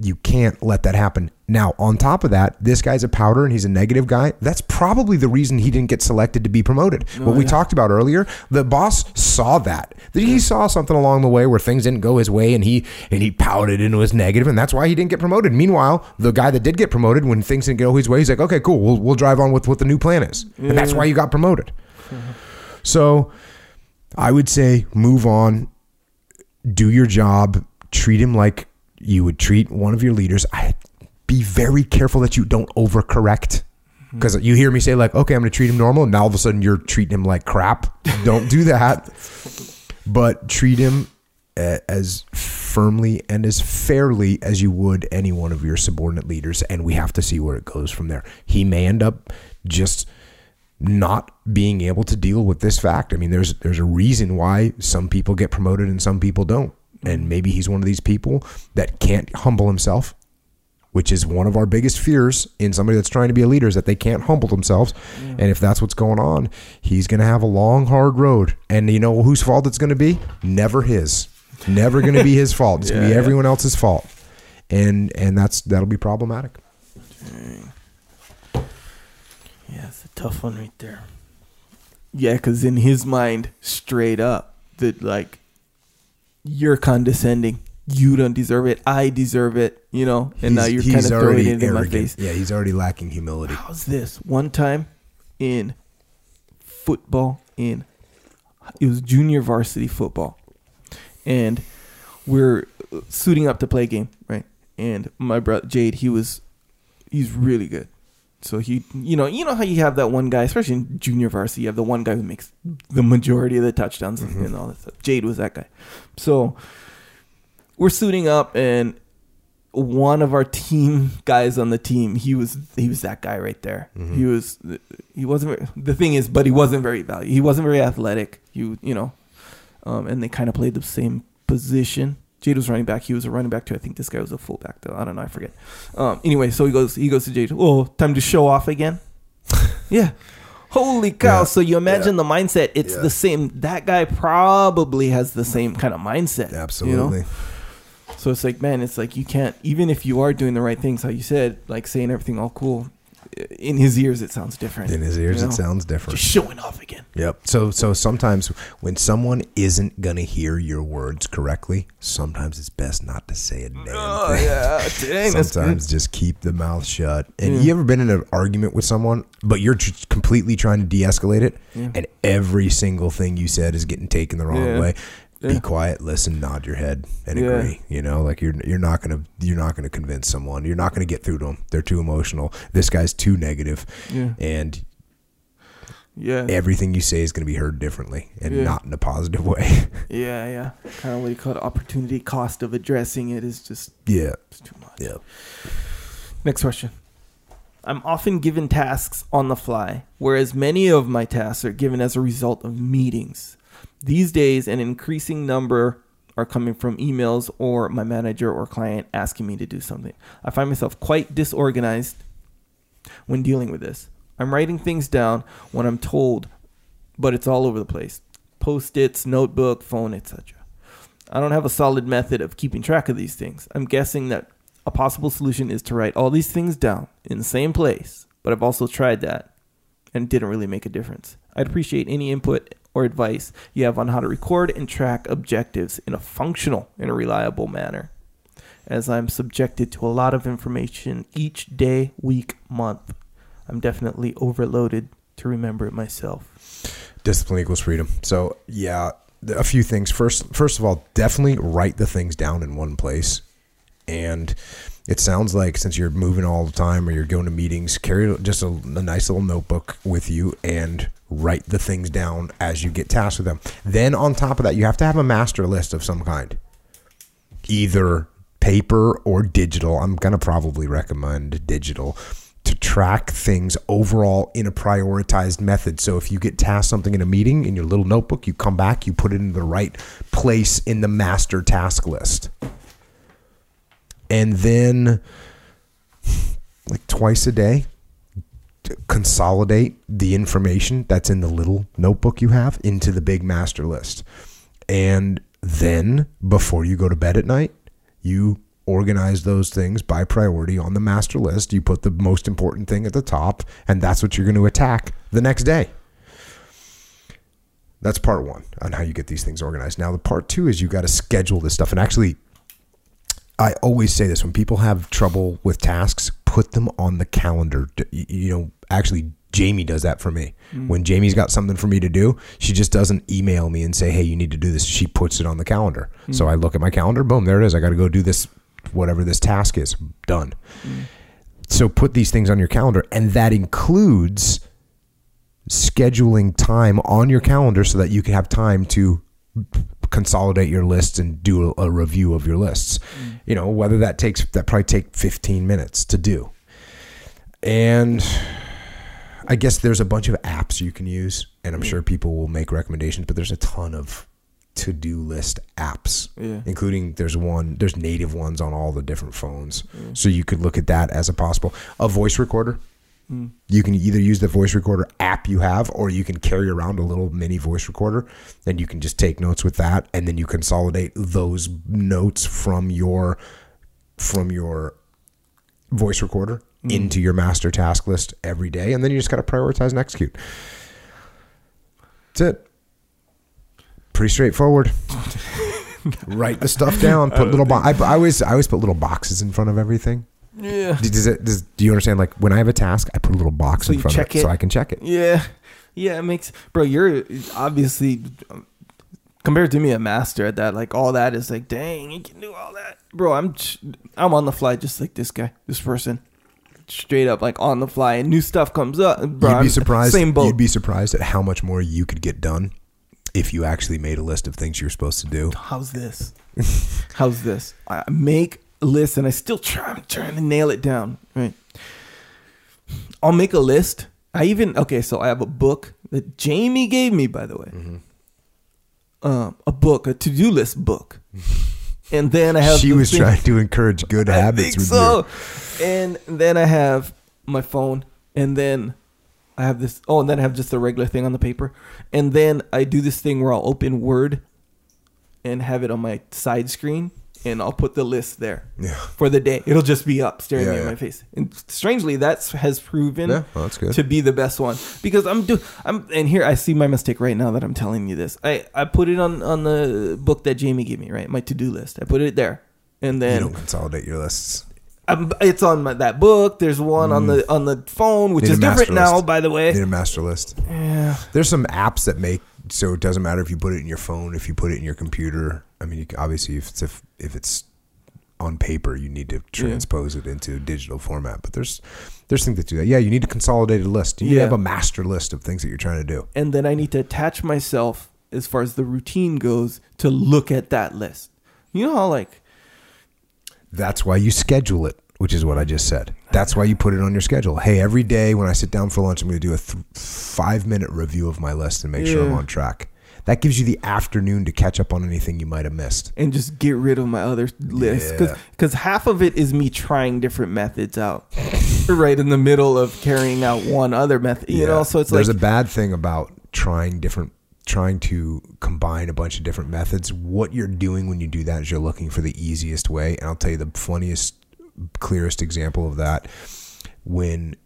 you can't let that happen. Now on top of that this guy's a powder and he's a negative guy. That's probably the reason he didn't get selected to be promoted. What we yeah. talked about earlier the boss saw that. That he saw something along the way where things didn't go his way and he and he pouted and was negative and that's why he didn't get promoted. Meanwhile the guy that did get promoted when things didn't go his way he's like okay cool. We'll, we'll drive on with what the new plan is. And that's why you got promoted. So I would say move on, do your job, treat him like you would treat one of your leaders. I be very careful that you don't overcorrect. Mm-hmm. Because you hear me say like, okay, I'm going to treat him normal, and now all of a sudden you're treating him like crap. Don't do that. but treat him as firmly and as fairly as you would any one of your subordinate leaders, and we have to see where it goes from there. He may end up just not being able to deal with this fact. I mean, there's there's a reason why some people get promoted and some people don't. And maybe he's one of these people that can't humble himself, which is one of our biggest fears in somebody that's trying to be a leader is that they can't humble themselves. And if that's what's going on, he's going to have a long hard road. And you know whose fault it's going to be? Never his. Never going to be his fault. It's going to Yeah, be yeah. everyone else's fault, and and that's that'll be problematic. Yeah, it's a tough one right there. Yeah, because in his mind, straight up, that like you're condescending. You don't deserve it. I deserve it. You know, and now you're kind of throwing it in my face. Yeah, he's already lacking humility. How's this? One time in football, in it was junior varsity football, and we're uh, suiting up to play a game, right? And my brother Jade, he was, he's really good. So he, you know, you know how you have that one guy, especially in junior varsity, you have the one guy who makes the majority of the touchdowns and all that stuff. Jade was that guy. So we're suiting up, and one of our team guys on the team, he was he was that guy right there. He was he wasn't very- the thing is, but he wasn't very valuable. He wasn't very athletic. You you know, um, and they kind of played the same position. Jade was running back. He was a running back too. I think this guy was a fullback though. I don't know. I forget. Um, anyway, so he goes he goes to Jade. Oh, time to show off again. yeah. Holy cow! Yeah. So you imagine the mindset. It's Yeah. the same. That guy probably has the same kind of mindset. you know? Absolutely. So it's like, man, it's like you can't, even if you are doing the right things, how you said, like saying everything all cool, in his ears it sounds different. In his ears, you it sounds different. Just showing off again. Yep. So so sometimes when someone isn't gonna hear your words correctly, sometimes it's best not to say a damn Oh thing. yeah, dang, Sometimes just keep the mouth shut. And Yeah. you ever been in an argument with someone, but you're tr- completely trying to de-escalate it, Yeah. and every single thing you said is getting taken the wrong Yeah. Be quiet, listen, nod your head, and Yeah. agree. You know, like you're you're not gonna you're not gonna convince someone. You're not gonna get through to them. They're too emotional. This guy's too negative, Yeah, and yeah, everything you say is gonna be heard differently and not in a positive way. yeah, yeah. Kind of what you call it, opportunity cost of addressing it is just yeah. it's too much. Yeah. Next question. I'm often given tasks on the fly, whereas many of my tasks are given as a result of meetings. These days, an increasing number are coming from emails or my manager or client asking me to do something. I find myself quite disorganized when dealing with this. I'm writing things down when I'm told, but it's all over the place post its, notebook, phone, etc. I don't have a solid method of keeping track of these things. I'm guessing that a possible solution is to write all these things down in the same place, but I've also tried that and didn't really make a difference. I'd appreciate any input or advice you have on how to record and track objectives in a functional and reliable manner, as I'm subjected to a lot of information each day, week, month. I'm definitely overloaded to remember it myself. discipline equals freedom. So yeah, a few things. First, first of all, definitely write the things down in one place. And it sounds like since you're moving all the time or you're going to meetings, carry just a, a nice little notebook with you and write the things down as you get tasked with them. Then on top of that, you have to have a master list of some kind, either paper or digital. I'm gonna probably recommend digital to track things overall in a prioritized method. So if you get tasked something in a meeting in your little notebook, you come back, you put it in the right place in the master task list. And then like twice a day, consolidate the information that's in the little notebook you have into the big master list. And then before you go to bed at night, you organize those things by priority on the master list. You put the most important thing at the top, and that's what you're going to attack the next day. That's part one on how you get these things organized. Now, the part two is you got to schedule this stuff. And actually, I always say this when people have trouble with tasks, put them on the calendar. You know, actually, Jamie does that for me. Mm. When Jamie's got something for me to do, she just doesn't email me and say, "Hey, you need to do this." She puts it on the calendar. Mm. So I look at my calendar, boom, there it is. I got to go do this, whatever this task is. Done. Mm. So put these things on your calendar, and that includes scheduling time on your calendar so that you can have time to consolidate your lists and do a, a review of your lists. You know, whether that takes that probably take 15 minutes to do. And I guess there's a bunch of apps you can use and I'm sure people will make recommendations, but there's a ton of to-do list apps. Yeah. Including there's one there's native ones on all the different phones. So you could look at that as a possible a voice recorder You can either use the voice recorder app you have, or you can carry around a little mini voice recorder, and you can just take notes with that, and then you consolidate those notes from your from your voice recorder into your master task list every day, and then you just got to prioritize and execute. That's it. Pretty straightforward. Write the stuff down. Put little. Bo- I, I always I always put little boxes in front of everything. Yeah. Does it, does, do you understand? Like when I have a task, I put a little box So in front of it, so? I can check it. Yeah. Yeah, it makes bro, you're obviously compared to me a master at that. Like all that is like, dang, you can do all that. Bro, I'm I'm on the fly just like this guy, this person. Straight up like on the fly and new stuff comes up. Bro, you'd I'm be surprised. Same boat. You'd be surprised at how much more you could get done if you actually made a list of things you're supposed to do. How's this? How's this? I make list and I still try I'm trying to nail it down. Right. I'll make a list. I even okay, so I have a book that Jamie gave me, by the way. Um, a book, a to-do list book. And then I have She was trying to encourage good I habits think with so. you. And then I have my phone, and then I have this. Oh, and then I have just a regular thing on the paper, and then I do this thing where I'll open Word and have it on my side screen, and I'll put the list there Yeah. for the day. It'll just be up, staring Yeah, me in yeah. my face. And strangely, that has proven Yeah, well, to be the best one because I'm do I'm and here I see my mistake right now that I'm telling you this. I I put it on on the book that Jamie gave me, right? My to do list. I put it there, and then You don't consolidate your lists. um, it's on my, that book. There's one on the on the phone, which Mm. Need is different master now, by the way. Need a master list. Yeah, There's some apps that make so it doesn't matter if you put it in your phone, if you put it in your computer. I mean, you can, obviously, if it's if, if it's on paper, you need to transpose it into digital format. But there's there's things that do that. Yeah, you need a consolidated list. You need Yeah. to have a master list of things that you're trying to do. and then I need to attach myself as far as the routine goes to look at that list. You know how like That's why you schedule it, which is what I just said. That's why you put it on your schedule. Hey, every day when I sit down for lunch, I'm going to do a th- five minute review of my list and make sure I'm on track. That gives you the afternoon to catch up on anything you might have missed. and just get rid of my other list. Yeah. because half of it is me trying different methods out. Right in the middle of carrying out one other method you know? So it's there's like a bad thing about trying different trying to combine a bunch of different methods. What you're doing when you do that is you're looking for the easiest way. And i'll tell you the funniest clearest example of that. When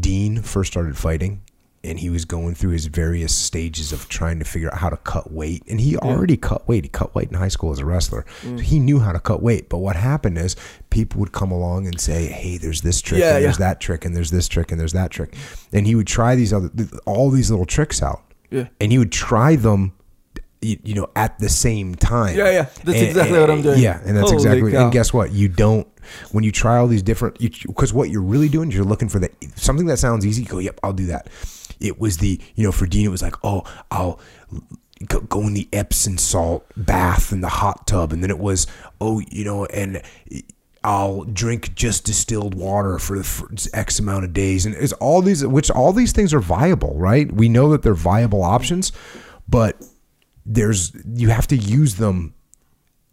dean first started fighting and he was going through his various stages of trying to figure out how to cut weight and he already cut weight he cut weight in high school as a wrestler Mm. so he knew how to cut weight but what happened is people would come along and say hey there's this trick Yeah, and there's yeah. that trick and there's this trick and there's that trick and he would try these other all these little tricks out Yeah. and he would try them you, you know at the same time Yeah, yeah. That's And- exactly what I'm doing. yeah and that's Holy exactly cow. and guess what you don't when you try all these different because what you're really doing is you're looking for the something that sounds easy you go yep i'll do that it was the you know for dean it was like oh i'll go, go in the epsom salt bath in the hot tub and then it was oh you know and I'll drink just distilled water for, for X amount of days, and it's all these, which all these things are viable, right? We know that they're viable options, but there's you have to use them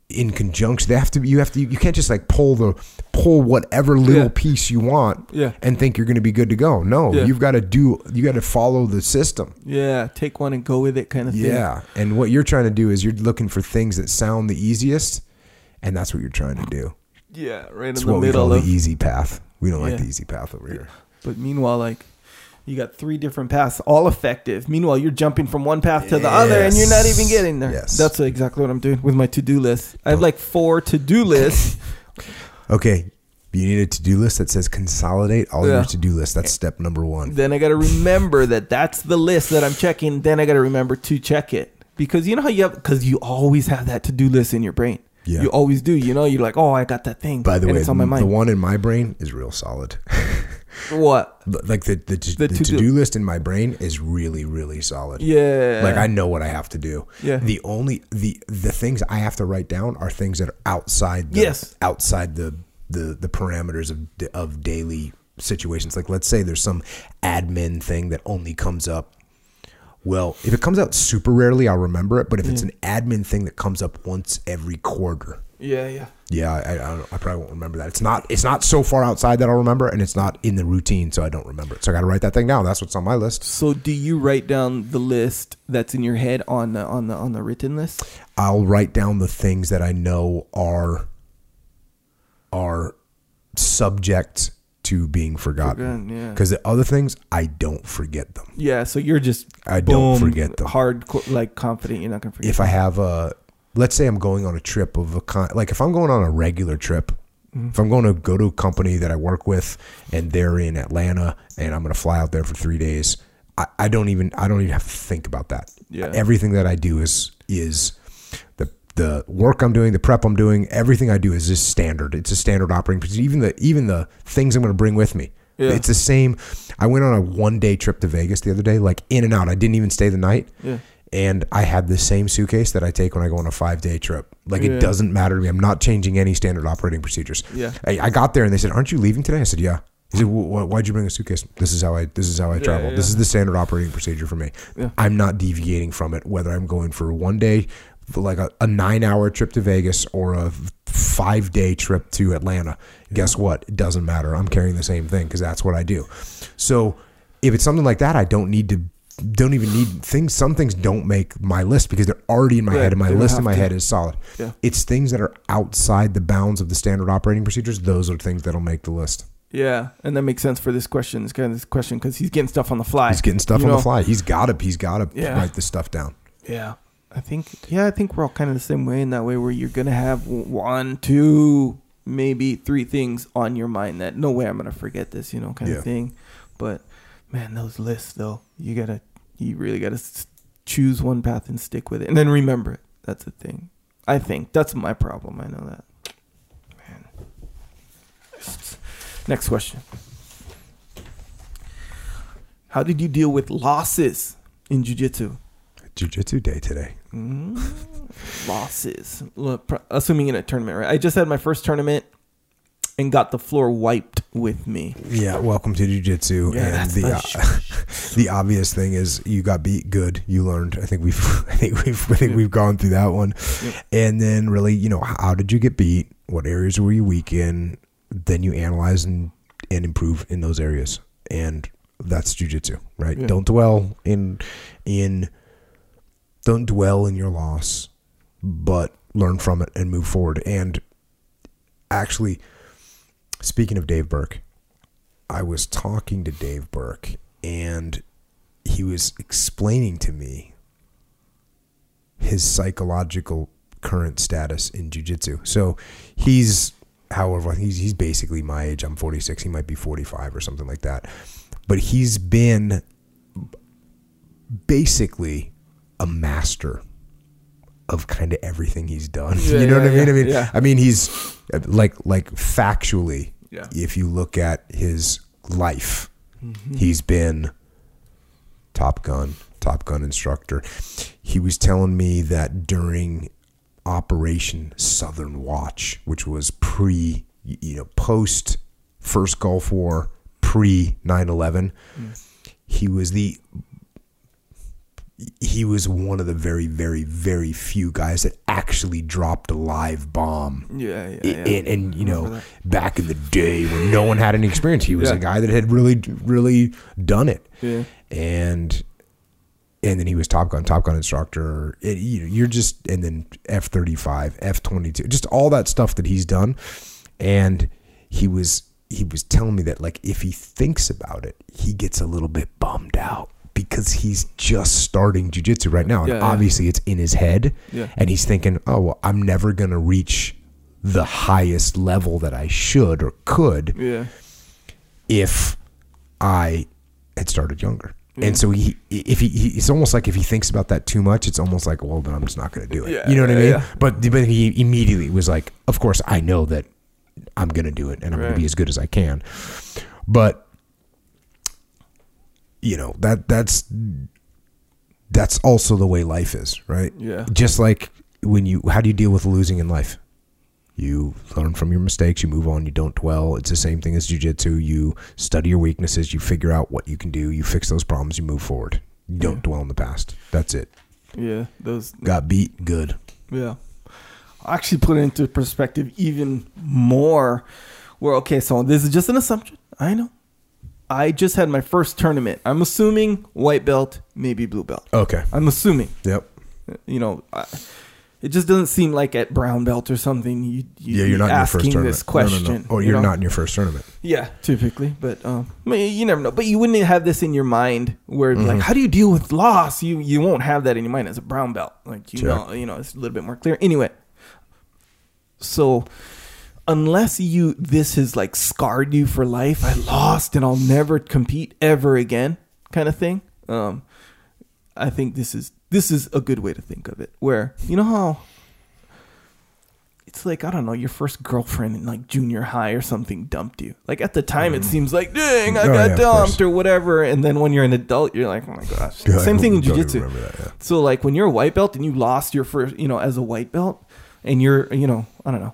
in conjunction. They have to. You have to. You can't just like pull the pull whatever little Yeah. piece you want, Yeah. and think you're going to be good to go. No, Yeah. you've got to do. You got to follow the system. yeah take one and go with it kind of thing Yeah, and what you're trying to do is you're looking for things that sound the easiest, and that's what you're trying to do. yeah right It's in the what we call middle the easy path. We don't like the easy path over here. But meanwhile, like you got three different paths, all effective. Meanwhile, you're jumping from one path to the other, and you're not even getting there. Yes. That's exactly what I'm doing with my to-do list. I have like four to-do lists. Okay, you need a to-do list that says consolidate all Yeah. your to-do list. That's step number one. then I got to remember that that's the list that I'm checking. Then I got to remember to check it because you know how you have because you always have that to-do list in your brain. Yeah. You always do. You know, you're like, oh, I got that thing. By the way, it's on my mind. the one in my brain is real solid. what? like the the, the, to-do- to-do list in my brain is really really solid. Yeah. Like I know what I have to do. Yeah. The only the the things I have to write down are things that are outside the Yes. outside the the the parameters of of daily situations. Like let's say there's some admin thing that only comes up well, if it comes out super rarely, I'll remember it. But if it's mm. an admin thing that comes up once every quarter, Yeah, yeah. Yeah, I, I. I probably won't remember that. It's not. It's not so far outside that I'll remember, and it's not in the routine, so I don't remember it. So I got to write that thing down. That's what's on my list. So do you write down the list that's in your head on the on the on the written list? I'll write down the things that I know are are subject to being forgotten. Forgotten, yeah. Because the other things, I don't forget them. Yeah, so you're just I don't forget them. Hard, like confident you're not gonna forget. If I have a, let's say I'm going on a trip of a kind, like if I'm going on a regular trip, Mm-hmm. if I'm going to go to a company that I work with and they're in Atlanta and I'm going to fly out there for three days, I, I don't even I don't even have to think about that. Yeah. Everything that I do is is the the work I'm doing, the prep I'm doing, everything I do is just standard. It's a standard operating procedure. Even the even the things I'm going to bring with me. Yeah. It's the same. I went on a one day trip to Vegas the other day, like in and out. I didn't even stay the night. Yeah. And I had the same suitcase that I take when I go on a five day trip. Like Yeah. it doesn't matter to me. I'm not changing any standard operating procedures. Yeah. I, I got there and they said, "Aren't you leaving today?" I said, "Yeah." He said, "Wh- wh- "Why'd you bring a suitcase?" This is how I. This is how I travel. This yeah. is the standard operating procedure for me. Yeah. I'm not deviating from it. Whether I'm going for one day, like a, a nine hour trip to Vegas or a five day trip to Atlanta. Guess what? It doesn't matter. I'm carrying the same thing because that's what I do. So if it's something like that, I don't need to. Don't even need things. Some things don't make my list because they're already in my head, and my list in my to. head is solid. Yeah. It's things that are outside the bounds of the standard operating procedures. Those are things that'll make the list. Yeah, and that makes sense for this question. This kind of this question because he's getting stuff on the fly. He's getting stuff You on know? the fly. He's got to. He's got to Yeah. write this stuff down. Yeah, I think. Yeah, I think we're all kind of the same way in that way, where you're gonna have one, two, maybe three things on your mind that no way I'm gonna forget this, you know, kind of thing. But man, those lists though, you gotta, you really gotta s- choose one path and stick with it, and then remember it. That's the thing. I think that's my problem. I know that. Man. Next question. How did you deal with losses in jiu-jitsu? Jiu-jitsu day today. Mm-hmm. losses. Assuming in a tournament, right? I just had my first tournament and got the floor wiped with me. Yeah, welcome to jiu-jitsu. Yeah, and that's the the uh, the obvious thing is you got beat good. You learned. I think we've I think we've I think we've gone through that one. And then really, you know, how did you get beat? What areas were you weak in? Then you analyze and and improve in those areas. And that's jiu-jitsu, right? Yeah. Don't dwell in in don't dwell in your loss, but learn from it and move forward. And actually speaking of Dave Burke, I was talking to Dave Burke and he was explaining to me his psychological current status in jiu-jitsu. So he's however he's he's basically my age. I'm 46. He might be 45 or something like that. But he's been basically a master of kind of everything he's done. Yeah, you know what I yeah, mean? I mean, yeah. I mean he's like like factually Yeah. if you look at his life, Mm-hmm. he's been Top Gun, Top Gun instructor. He was telling me that during Operation Southern Watch, which was pre, you know, post First Gulf War, pre 9 11, he was the he was one of the very, very, very few guys that actually dropped a live bomb. Yeah, yeah, yeah. And, and, you know, back in the day when no one had any experience, he was Yeah. a guy that had really, really done it. Yeah. And and then he was Top Gun, Top Gun instructor. It, you you're just and then F thirty five, F twenty two, just all that stuff that he's done. And he was he was telling me that like if he thinks about it, he gets a little bit bummed out because he's just starting jujitsu right now, and Yeah, yeah. obviously it's in his head, Yeah. and he's thinking, oh, well, I'm never gonna reach the highest level that I should or could Yeah. if I had started younger. And so he, if he, he, it's almost like if he thinks about that too much, it's almost like, well, then I'm just not going to do it. Yeah, you know what I mean? yeah. But but he immediately was like, of course, I know that I'm going to do it, and I'm going to be as good as I can. But you know that that's that's also the way life is, right? Yeah. Just like when you, how do you deal with losing in life? You learn from your mistakes, you move on, you don't dwell. It's the same thing as jujitsu. You study your weaknesses, you figure out what you can do, you fix those problems, you move forward. You don't Yeah. dwell in the past. That's it. Yeah. Those. Got beat, good. Yeah. actually put it into perspective even more. Where okay, so this is just an assumption. I know. I just had my first tournament. I'm assuming white belt, maybe blue belt. Okay. I'm assuming. Yep. You know, I, it just doesn't seem like at brown belt or something. You, you Yeah, you're not in your first asking tournament. this question. No, no, no. Or you you're know? not in your first tournament. Yeah, typically, but um, I mean, you never know. But you wouldn't have this in your mind where Mm-hmm. like, how do you deal with loss? You you won't have that in your mind as a brown belt. Like you Sure. know, you know, it's a little bit more clear. Anyway, so unless you this has like scarred you for life, I lost and I'll never compete ever again, kind of thing. Um, I think this is this is a good way to think of it. Where you know how it's like I don't know, your first girlfriend in like junior high or something dumped you. Like at the time, it seems like, dang, I Oh, got yeah, dumped or whatever. And then when you're an adult, you're like, oh my gosh. God, Same thing in jujitsu. that, yeah. So like when you're a white belt and you lost your first, you know, as a white belt, and you're, you know, I don't know,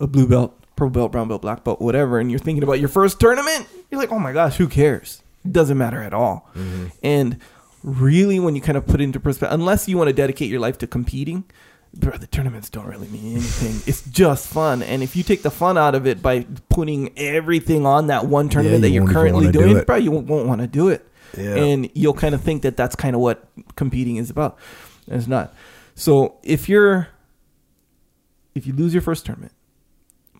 a blue belt, purple belt, brown belt, black belt, whatever, and you're thinking about your first tournament, you're like, oh my gosh, who cares? It doesn't matter at all. Mm-hmm. And really, when you kind of put it into perspective, unless you want to dedicate your life to competing, bro, the tournaments don't really mean anything. it's just fun, and if you take the fun out of it by putting everything on that one tournament that you you're currently wanna do doing, bro, you won't, won't want to do it Yeah. and you'll kind of think that that's kind of what competing is about. And it's not. So if you're, if you lose your first tournament,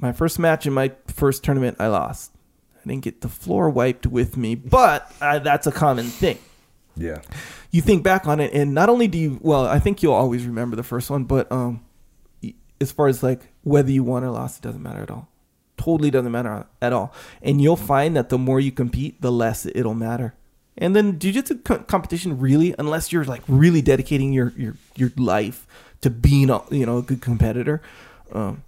my first match in my first tournament, I lost. I didn't get the floor wiped with me, but uh, that's a common thing. Yeah. You think back on it, and not only do you, well, I think you'll always remember the first one, but um, as far as like whether you won or lost, it doesn't matter at all. Totally doesn't matter at all. And you'll find that the more you compete, the less it'll matter. And then jiu-jitsu co- competition really, unless you're like really dedicating your your your life to being a you know a good competitor, um,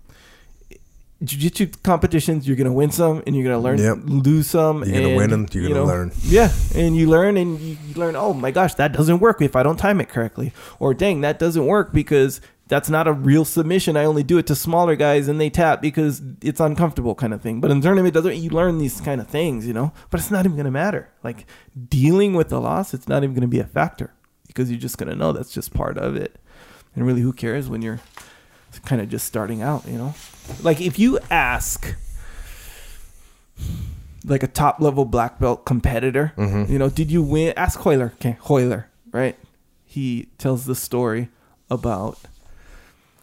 jiu-jitsu competitions you're gonna win some and you're gonna learn Yep. lose some. You're gonna and, win 'em, you're you gonna learn. Yeah, and you learn and you learn. Oh my gosh, that doesn't work if I don't time it correctly. Or dang, that doesn't work because that's not a real submission. I only do it to smaller guys and they tap because it's uncomfortable, kind of thing. But in tournament, it doesn't. You learn these kind of things, you know. But it's not even gonna matter. Like dealing with the loss, it's not even gonna be a factor because you're just gonna know that's just part of it. And really, who cares when you're kind of just starting out, you know? Like if you ask like a top level black belt competitor, Mm-hmm. you know, did you win? Ask Royler. Okay, Royler, right? He tells the story about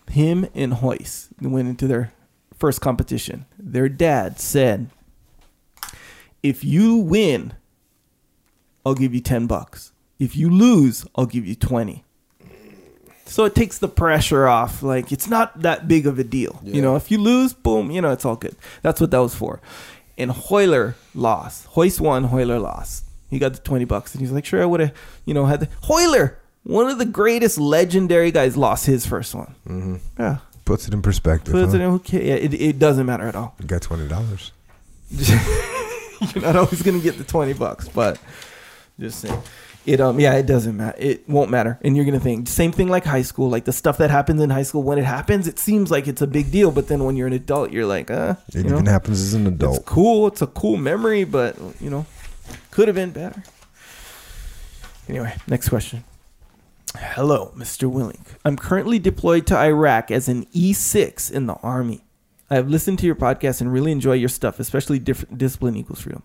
him and Royce went into their first competition. Their dad said, "If you win, I'll give you 10 bucks. If you lose, I'll give you 20." So it takes the pressure off. Like it's not that big of a deal. You know, if you lose, boom, you know, it's all good. That's what that was for. And Royler lost. Royce won, Royler lost. He got the 20 bucks and he's like, sure, I would have, you know, had the Royler, one of the greatest legendary guys, lost his first one. Mm-hmm. Yeah. Puts it in perspective. Puts huh? it in, okay. Yeah, it, it doesn't matter at all. You got twenty dollars. You're not always gonna get the twenty bucks, but just saying. It um yeah, it doesn't matter. It won't matter, and you're gonna think same thing like high school, like the stuff that happens in high school. When it happens, it seems like it's a big deal, but then when you're an adult, you're like, uh, It you know, even happens as an adult. it's cool. It's a cool memory, but you know, could have been better. Anyway, next question. Hello, Mr. Willink. I'm currently deployed to Iraq as an E6 in the Army. I have listened to your podcast and really enjoy your stuff, especially diff- Discipline Equals Freedom.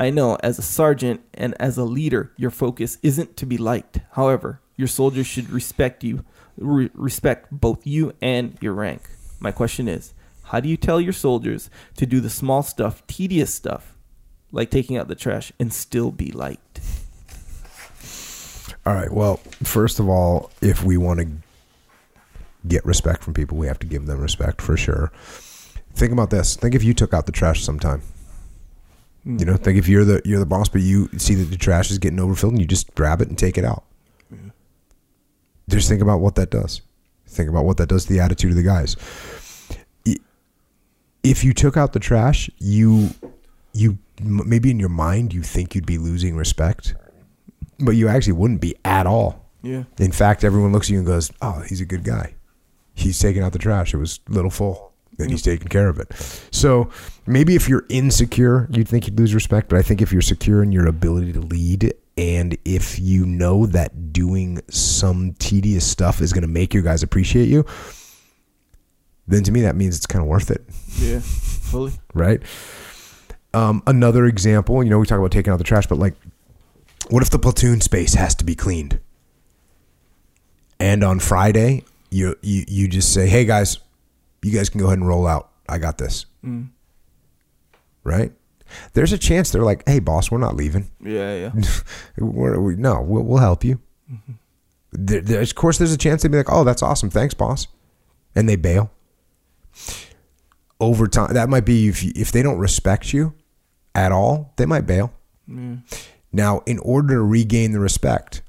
I know as a sergeant and as a leader, your focus isn't to be liked. However, your soldiers should respect you, re- respect both you and your rank. My question is, how do you tell your soldiers to do the small stuff, tedious stuff, like taking out the trash, and still be liked? All right. Well, first of all, if we want to get respect from people, we have to give them respect for sure. Think about this. Think if you took out the trash sometime. You know, think if you're the you're the boss, but you see that the trash is getting overfilled, and you just grab it and take it out. Just think about what that does. Think about what that does to the attitude of the guys. If you took out the trash, you you maybe in your mind you think you'd be losing respect, but you actually wouldn't be at all. Yeah. In fact, everyone looks at you and goes, "Oh, he's a good guy. He's taking out the trash. It was a little full, and he's taking care of it." So maybe if you're insecure, you'd think you'd lose respect. But I think if you're secure in your ability to lead, and if you know that doing some tedious stuff is going to make your guys appreciate you, then to me that means it's kind of worth it, Yeah. Fully. right? Um, another example, you know, we talk about taking out the trash, but like, what if the platoon space has to be cleaned? And on Friday, you you you just say, "Hey guys, you guys can go ahead and roll out. I got this." Mm. Right? There's a chance they're like, "Hey boss, we're not leaving." Yeah, yeah. we're, we, no, we'll, we'll help you. There, there- of course, there's a chance they'd be like, "Oh, that's awesome, thanks, boss," and they bail. Over time, that might be if you, if they don't respect you at all, they might bail. Now, in order to regain the respect,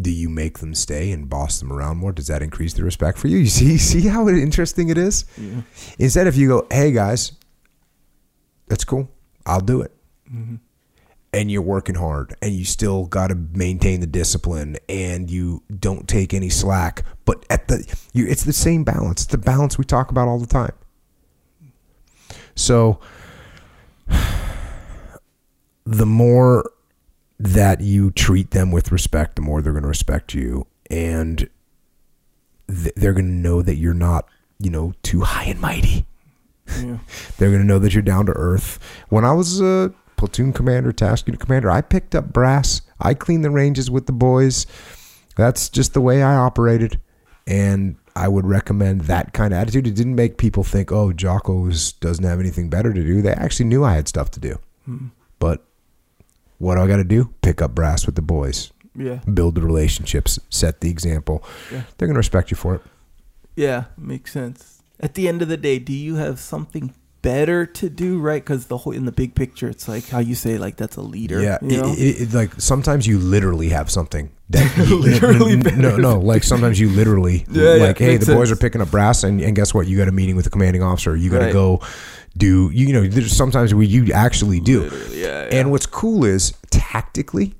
do you make them stay and boss them around more? Does that increase the respect for you? You see, see how interesting it is. Yeah. Instead, if you go, "Hey guys, that's cool, I'll do it," mm-hmm. and you're working hard, and you still got to maintain the discipline, and you don't take any slack, but at the, you, it's the same balance. It's the balance we talk about all the time. So, the more that you treat them with respect, the more they're going to respect you, and th- they're going to know that you're not, you know, too high and mighty. Yeah. They're going to know that you're down to earth. When I was a platoon commander, task unit commander, I picked up brass. I cleaned the ranges with the boys. That's just the way I operated. And I would recommend that kind of attitude. It didn't make people think, oh, Jocko doesn't have anything better to do. They actually knew I had stuff to do. Hmm. But what do I got to do? Pick up brass with the boys, Yeah. build the relationships, set the example. Yeah. They're going to respect you for it. Yeah, makes sense. At the end of the day, do you have something better to do, right? Because the whole in the big picture, it's like how you say, like that's a leader. Yeah, you know? it, it, it- like sometimes you literally have something that Literally no, no, no, like sometimes you literally Yeah, yeah, like, hey, makes the boys are picking up brass, and, and guess what? You got a meeting with the commanding officer. You got to Right. go do you know? There's sometimes where you actually do. Yeah, yeah. And what's cool is tactically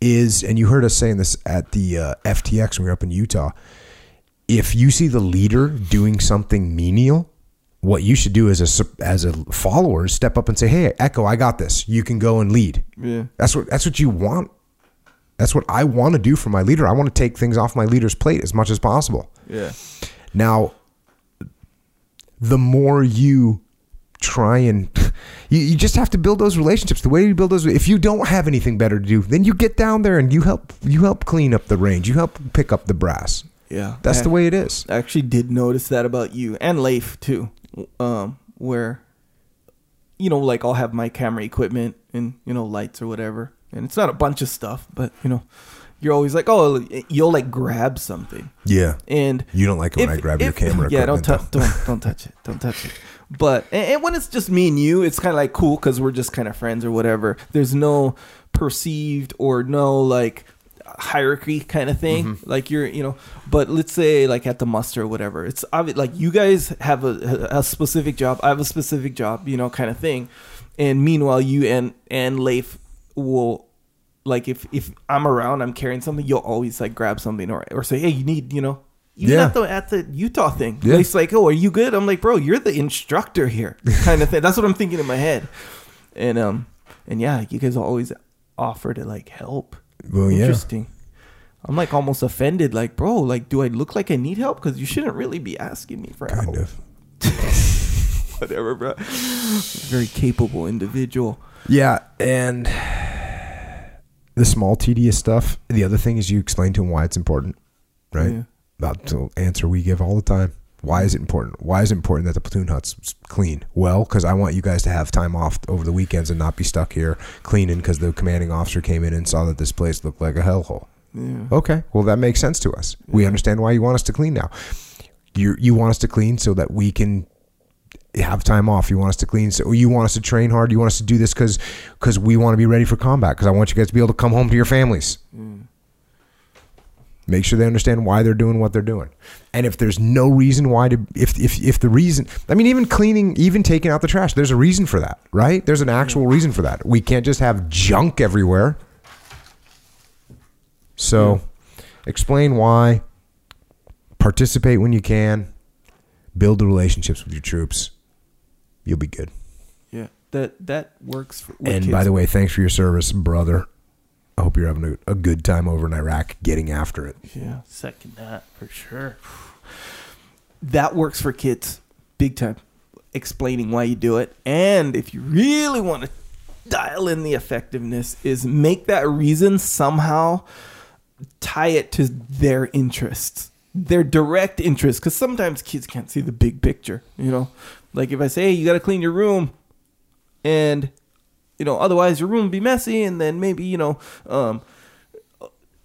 is, and you heard us saying this at the uh, FTX when we were up in Utah. If you see the leader doing something menial, what you should do as a as a follower is step up and say, "Hey, Echo, I got this. You can go and lead." yeah, That's what that's what you want. That's what I want to do for my leader. I want to take things off my leader's plate as much as possible. yeah, Now, the more you try and you, you just have to build those relationships. The way you build those, if you don't have anything better to do, then you get down there and you help you help clean up the range. You help pick up the brass. yeah. That's I- the way it is. I actually did notice that about you and Leif too, um, where you know, like I'll have my camera equipment and you know lights or whatever, and it's not a bunch of stuff, but you know, you're always like, oh, you'll like grab something, Yeah. and You don't like it when I grab your camera. Yeah, don't touch, don't don't touch it, don't touch it. But and, and when it's just me and you, it's kind of like cool because we're just kind of friends or whatever. There's no perceived or no like hierarchy kind of thing. Mm-hmm. Like you're, you know. But let's say like at the muster or whatever, it's obvious. Like you guys have a, a specific job. I have a specific job, you know, kind of thing. And meanwhile, you and and Leif will like if if I'm around, I'm carrying something, you'll always like grab something or or say, hey, you need, you know, even Yeah. at the at the Utah thing. Yeah. It's like, oh, are you good? I'm like, bro, you're the instructor here, kind of thing. That's what I'm thinking in my head, and um, and yeah, you guys always offer to like help. Well, yeah. Interesting. I'm like almost offended. Like, bro, like, do I look like I need help? Because you shouldn't really be asking me for Kind help. of. Whatever, bro. Very capable individual. Yeah, and the small tedious stuff. The other thing is you explain to them why it's important, right? Yeah. That's the answer we give all the time. Why is it important? Why is it important that the platoon hut's clean? Well, because I want you guys to have time off over the weekends and not be stuck here cleaning because the commanding officer came in and saw that this place looked like a hellhole. Yeah. Okay, well that makes sense to us. We understand why you want us to clean now. You you want us to clean so that we can have time off. You want us to clean so you want us to train hard. You want us to do this because because we want to be ready for combat. Because I want you guys to be able to come home to your families. Mm. Make sure they understand why they're doing what they're doing. And if there's no reason why to, if if if the reason, I mean, even cleaning, even taking out the trash, there's a reason for that, right? There's an actual reason for that. We can't just have junk everywhere. So, explain why. Participate when you can. Build the relationships with your troops. You'll be good. Yeah. That that works. For, and kids. by the way, thanks for your service, brother. I hope you're having a, a good time over in Iraq getting after it. Yeah, second that for sure. that works for kids big time. Explaining why you do it, and if you really want to dial in the effectiveness, is make that reason somehow tie it to their interests, their direct interests. Because sometimes kids can't see the big picture. You know, like if I say, hey, you got to clean your room, and you know, otherwise your room will be messy, and then maybe you know, um,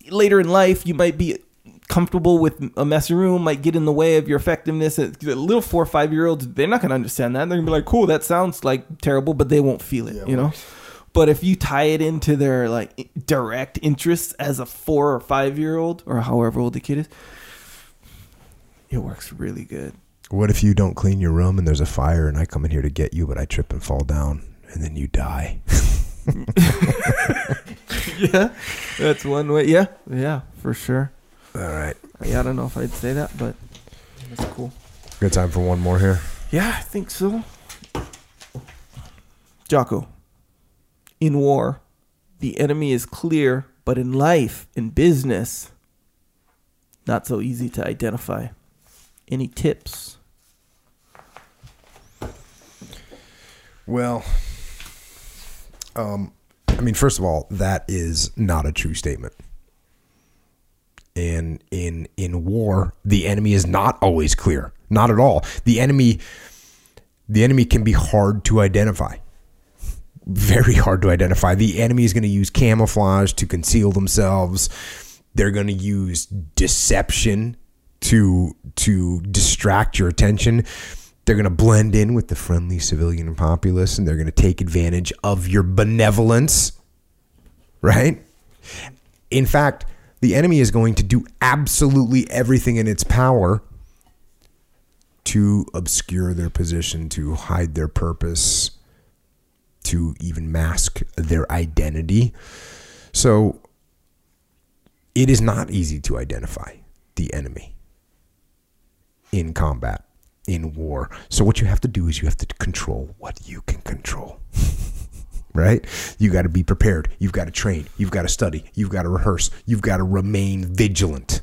later in life you might be comfortable with a messy room might get in the way of your effectiveness. A little four or five year olds, they're not going to understand that. They're going to be like, cool, that sounds like terrible, but they won't feel it, you know? But if you tie it into their like direct interests as a four or five year old or however old the kid is, it works really good. What if you don't clean your room and there's a fire and I come in here to get you, but I trip and fall down and then you die? yeah, that's one way. Yeah, yeah, for sure. All right. Yeah, I don't know if I'd say that, but that's cool. Good time for one more here. Yeah, I think so. Jocko, in war, the enemy is clear, but in life, in business, not so easy to identify. Any tips? Well, um, I mean, first of all, that is not a true statement. And in in war, the enemy is not always clear. Not at all. The enemy the enemy can be hard to identify. Very hard to identify. The enemy is going to use camouflage to conceal themselves. They're going to use deception to to distract your attention. They're going to blend in with the friendly civilian populace, and they're going to take advantage of your benevolence, right? In fact, the enemy is going to do absolutely everything in its power to obscure their position, to hide their purpose, to even mask their identity. So it is not easy to identify the enemy in combat, in war. So what you have to do is you have to control what you can control. right? You got to be prepared. You've got to train. You've got to study. You've got to rehearse. You've got to remain vigilant.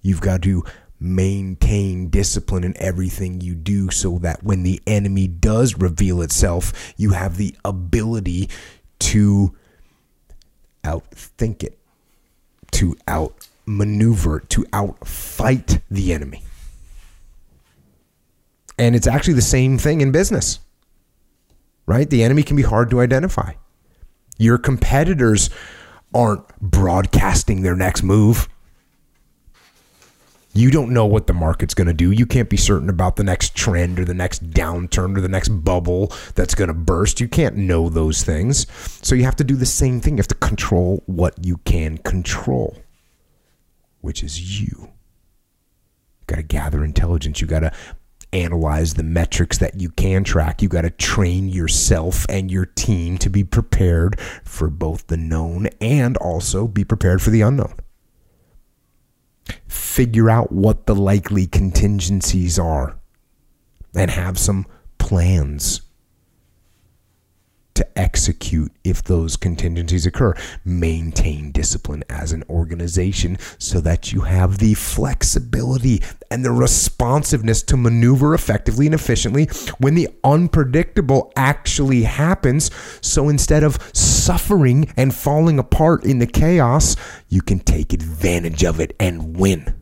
You've got to maintain discipline in everything you do so that when the enemy does reveal itself, you have the ability to outthink it, to outmaneuver, to outfight the enemy. And it's actually the same thing in business, right? The enemy can be hard to identify. Your competitors aren't broadcasting their next move. You don't know what the market's going to do. You can't be certain about the next trend or the next downturn or the next bubble that's going to burst. You can't know those things. So you have to do the same thing. You have to control what you can control, which is you. You got to gather intelligence. You got to analyze the metrics that you can track. You got to train yourself and your team to be prepared for both the known and also be prepared for the unknown figure out what the likely contingencies are and have some plans to execute if those contingencies occur. Maintain discipline as an organization so that you have the flexibility and the responsiveness to maneuver effectively and efficiently when the unpredictable actually happens. So instead of suffering and falling apart in the chaos, you can take advantage of it and win.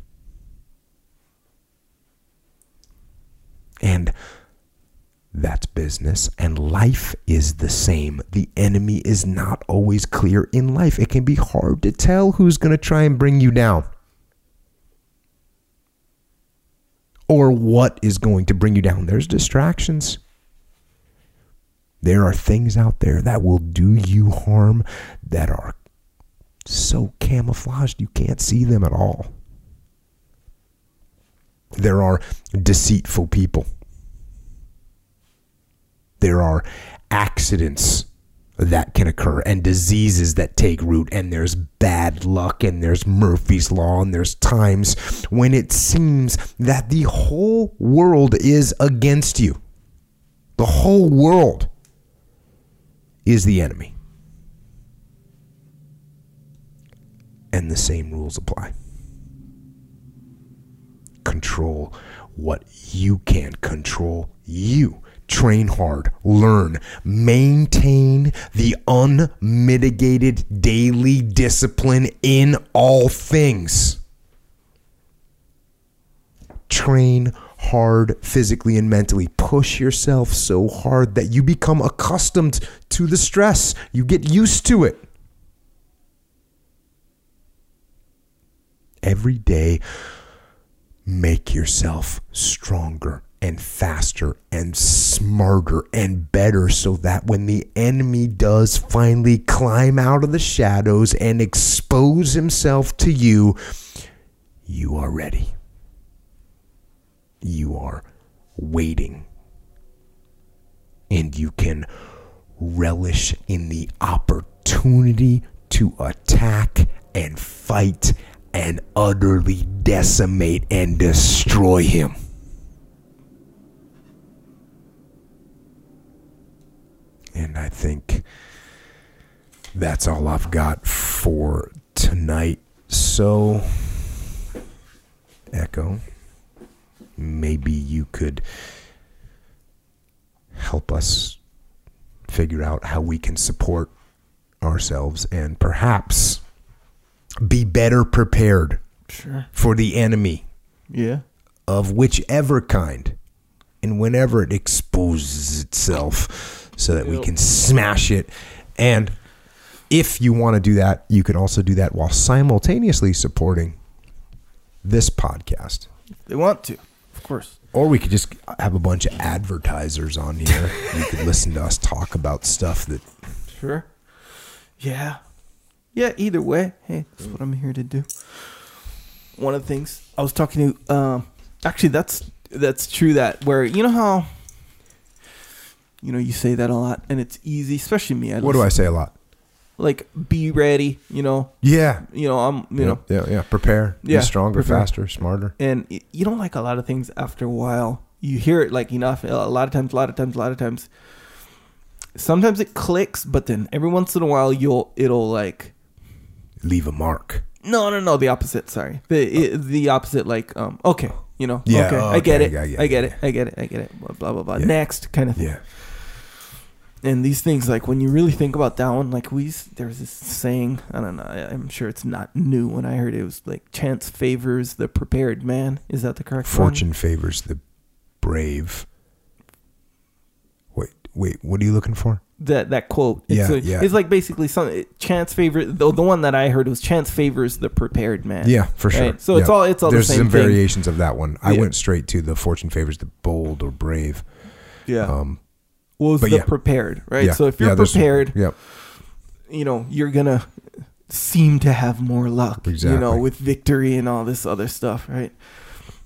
And that's business. And life is the same. The enemy is not always clear in life. It can be hard to tell who's going to try and bring you down or what is going to bring you down. There's distractions. There are things out there that will do you harm that are so camouflaged you can't see them at all. There are deceitful people there are accidents that can occur and diseases that take root and there's bad luck and there's Murphy's law and there's times when it seems that the whole world is against you. The whole world is the enemy. And the same rules apply. control what you can control. You train hard, learn, maintain the unmitigated daily discipline in all things. Train hard physically and mentally. Push yourself so hard that you become accustomed to the stress. You get used to it. Every day, make yourself stronger and faster and smarter and better so that when the enemy does finally climb out of the shadows and expose himself to you, you are ready. You are waiting. And you can relish in the opportunity to attack and fight and utterly decimate and destroy him. And I think that's all I've got for tonight. So, Echo, maybe you could help us figure out how we can support ourselves and perhaps be better prepared Sure. for the enemy Yeah. of whichever kind and whenever it exposes itself so that we can smash it and if you want to do that you can also do that while simultaneously supporting this podcast They want to, of course. or we could just have a bunch of advertisers on here you could listen to us talk about stuff that Sure. Yeah. Yeah, either way, hey, that's what I'm here to do. One of the things I was talking to um actually that's that's true that where you know how you know you say that a lot and it's easy, especially me. I what do i say a lot like be ready, you know. yeah You know, I'm you yeah, know yeah yeah prepare Yeah, be stronger prepare. faster smarter and you don't like a lot of things after a while. You hear it like enough. A lot of times, a lot of times, a lot of times. Sometimes it clicks, but then every once in a while, you'll it'll like leave a mark no, no, no. The opposite. Sorry, the it, the opposite. Like um, okay, you know, Yeah, okay, oh, I get okay, it, I get I it, get it, I get it, I get it. Blah blah blah. blah. Yeah. Next kind of thing. yeah And these things, like when you really think about that one, like we there's this saying. I don't know. I'm sure it's not new. When I heard it, it was like chance favors the prepared man. Is that the correct one? Fortune favors the brave. Wait, wait, what are you looking for? that that quote. It's, Yeah, a- yeah. it's like basically some chance favor. The, the one that I heard was chance favors the prepared man. Yeah, for sure. Right. So it's all it's all There's the same some thing. variations of that one. I Yeah. went straight to the fortune favors the bold or brave. Yeah. Um, it's but the yeah. prepared, right? yeah, So if you're yeah, prepared, Yep. you know you're gonna seem to have more luck. You know, with victory and all this other stuff, right?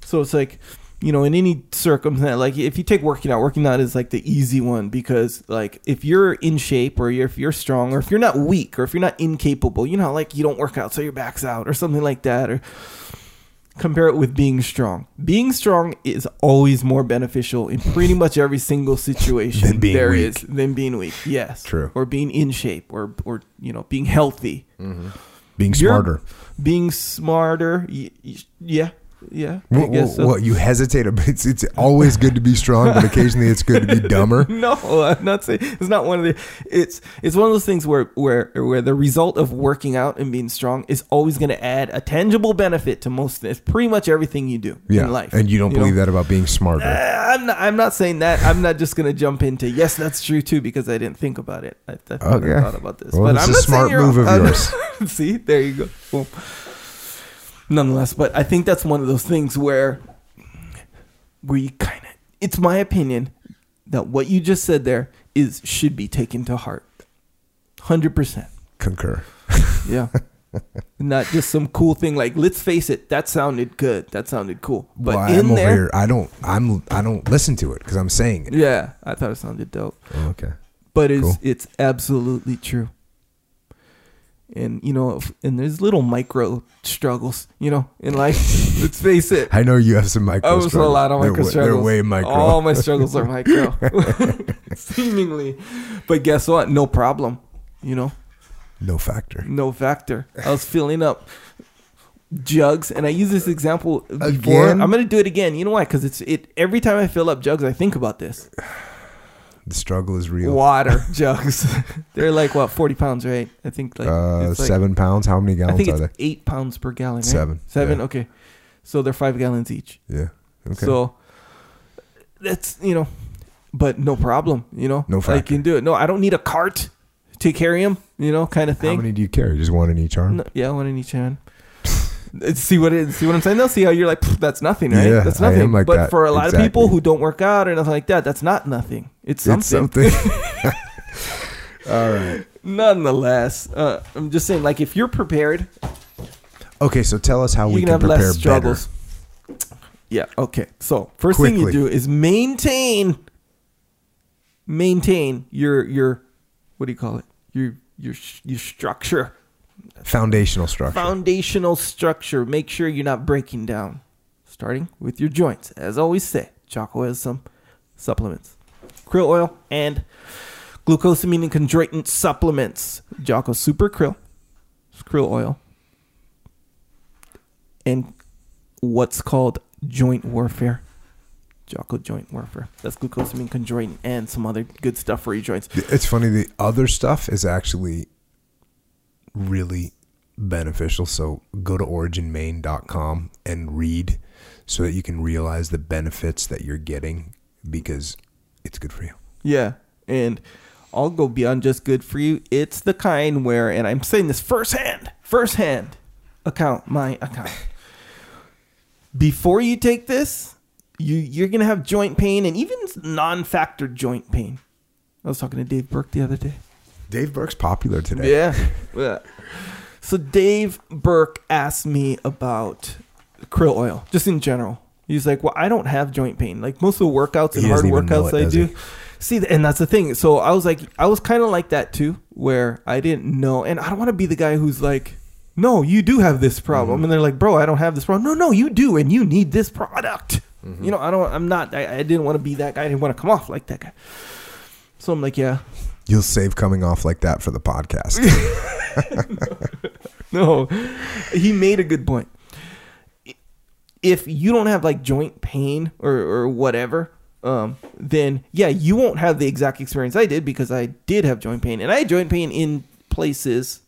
So it's like. You know, in any circumstance, like if you take working out, working out is like the easy one because, like, if you're in shape or you're, if you're strong or if you're not weak or if you're not incapable, you know, like you don't work out so your back's out or something like that, or compare it with being strong. Being strong is always more beneficial in pretty much every single situation Than being there weak. is than being weak. Yes, True. Or being in shape, or or you know, being healthy, mm-hmm. Being You're- smarter. being smarter. Y- y- yeah, yeah. What, so. what, you hesitate. a bit. It's, it's always good to be strong, but occasionally it's good to be dumber. No, I'm not saying it's not one of the. It's it's one of those things where where where the result of working out and being strong is always going to add a tangible benefit to most. It's pretty much everything you do Yeah. in life. And you don't know? believe that about being smarter. Uh, I'm not. I'm not saying that. I'm not just gonna jump into yes, that's true too because I didn't think about it. I, I Okay. thought about this. Well, but it's I'm a smart move of yours. See, there you go. Boom. Nonetheless, but I think that's one of those things where, where you kind of. It's my opinion that what you just said there is should be taken to heart. Hundred percent. Concur. Yeah. Not just some cool thing like let's face it, that sounded good. That sounded cool. But well, in I'm over there, here. I don't. I'm. I don't listen to it because I'm saying it. yeah, I thought it sounded dope. Oh, okay. but it's Cool. it's absolutely true. And you know, and there's little micro struggles, you know, in life. Let's face it. I know you have some micro. I was a lot of They're micro struggles. They're way micro. All my struggles are micro, seemingly. But guess what? No problem. You know, no factor. no factor. I was filling up jugs, and I use this example before. Again? I'm gonna do it again. You know why? Because it's it. Every time I fill up jugs, I think about this. The struggle is real. Water jugs. They're like what, 40 pounds, right? I think like, Uh, like- seven pounds. How many I gallons think are it's they? eight pounds per gallon. Right? Seven, Seven. yeah. Okay. So they're five gallons each. Yeah. Okay. So that's you know, but no problem. You know, No I can do it. No, I don't need a cart to carry them. You know, kind of thing. How many do you carry? Just one in each arm. No, yeah, one in each hand. See what it, see what I'm saying? They'll see how you're like that's nothing, right? Yeah, that's nothing. like but that. for a lot of people who don't work out or nothing like that, that's not nothing. It's something. It's something. All right. Nonetheless, uh, I'm just saying, like if you're prepared, Okay, so tell us how we can can have prepare less struggles. better. Yeah. Okay. So first thing you do is maintain, maintain your your, what do you call it? Your your your structure, Foundational structure. foundational structure. Make sure you're not breaking down. Starting with your joints, as I always say, Jocko has some supplements, krill oil and glucosamine and chondroitin supplements. Jocko Super Krill, krill oil, and what's called joint warfare. Jocko joint warfare. That's glucosamine, chondroitin, and some other good stuff for your joints. It's funny. The other stuff is actually really beneficial. So go to originmaine.com and read so that you can realize the benefits that you're getting because it's good for you. Yeah, and I'll go beyond just good for you. It's the kind where, and I'm saying this firsthand, firsthand account, my account. Before you take this, you you're gonna have joint pain and even non-factor joint pain. I was talking to Dave Burke the other day. Dave Burke's popular today. Yeah. yeah. So Dave Burke asked me about krill oil, just in general. He's like, "Well, I don't have joint pain. Like most of the workouts and hard doesn't even know workouts it, I do." he? See, and that's the thing. So I was like, I was kind of like that too, where I didn't know, and I don't want to be the guy who's like, "No, you do have this problem," Mm-hmm. and they're like, "Bro, I don't have this problem." No, no, you do, and you need this product. Mm-hmm. You know, I don't. I'm not. I, I didn't want to be that guy. I didn't want to come off like that guy. So I'm like, yeah, You'll save coming off like that for the podcast. no, he made a good point. If you don't have like joint pain or, or whatever, um, then yeah, you won't have the exact experience I did because I did have joint pain, and I had joint pain in places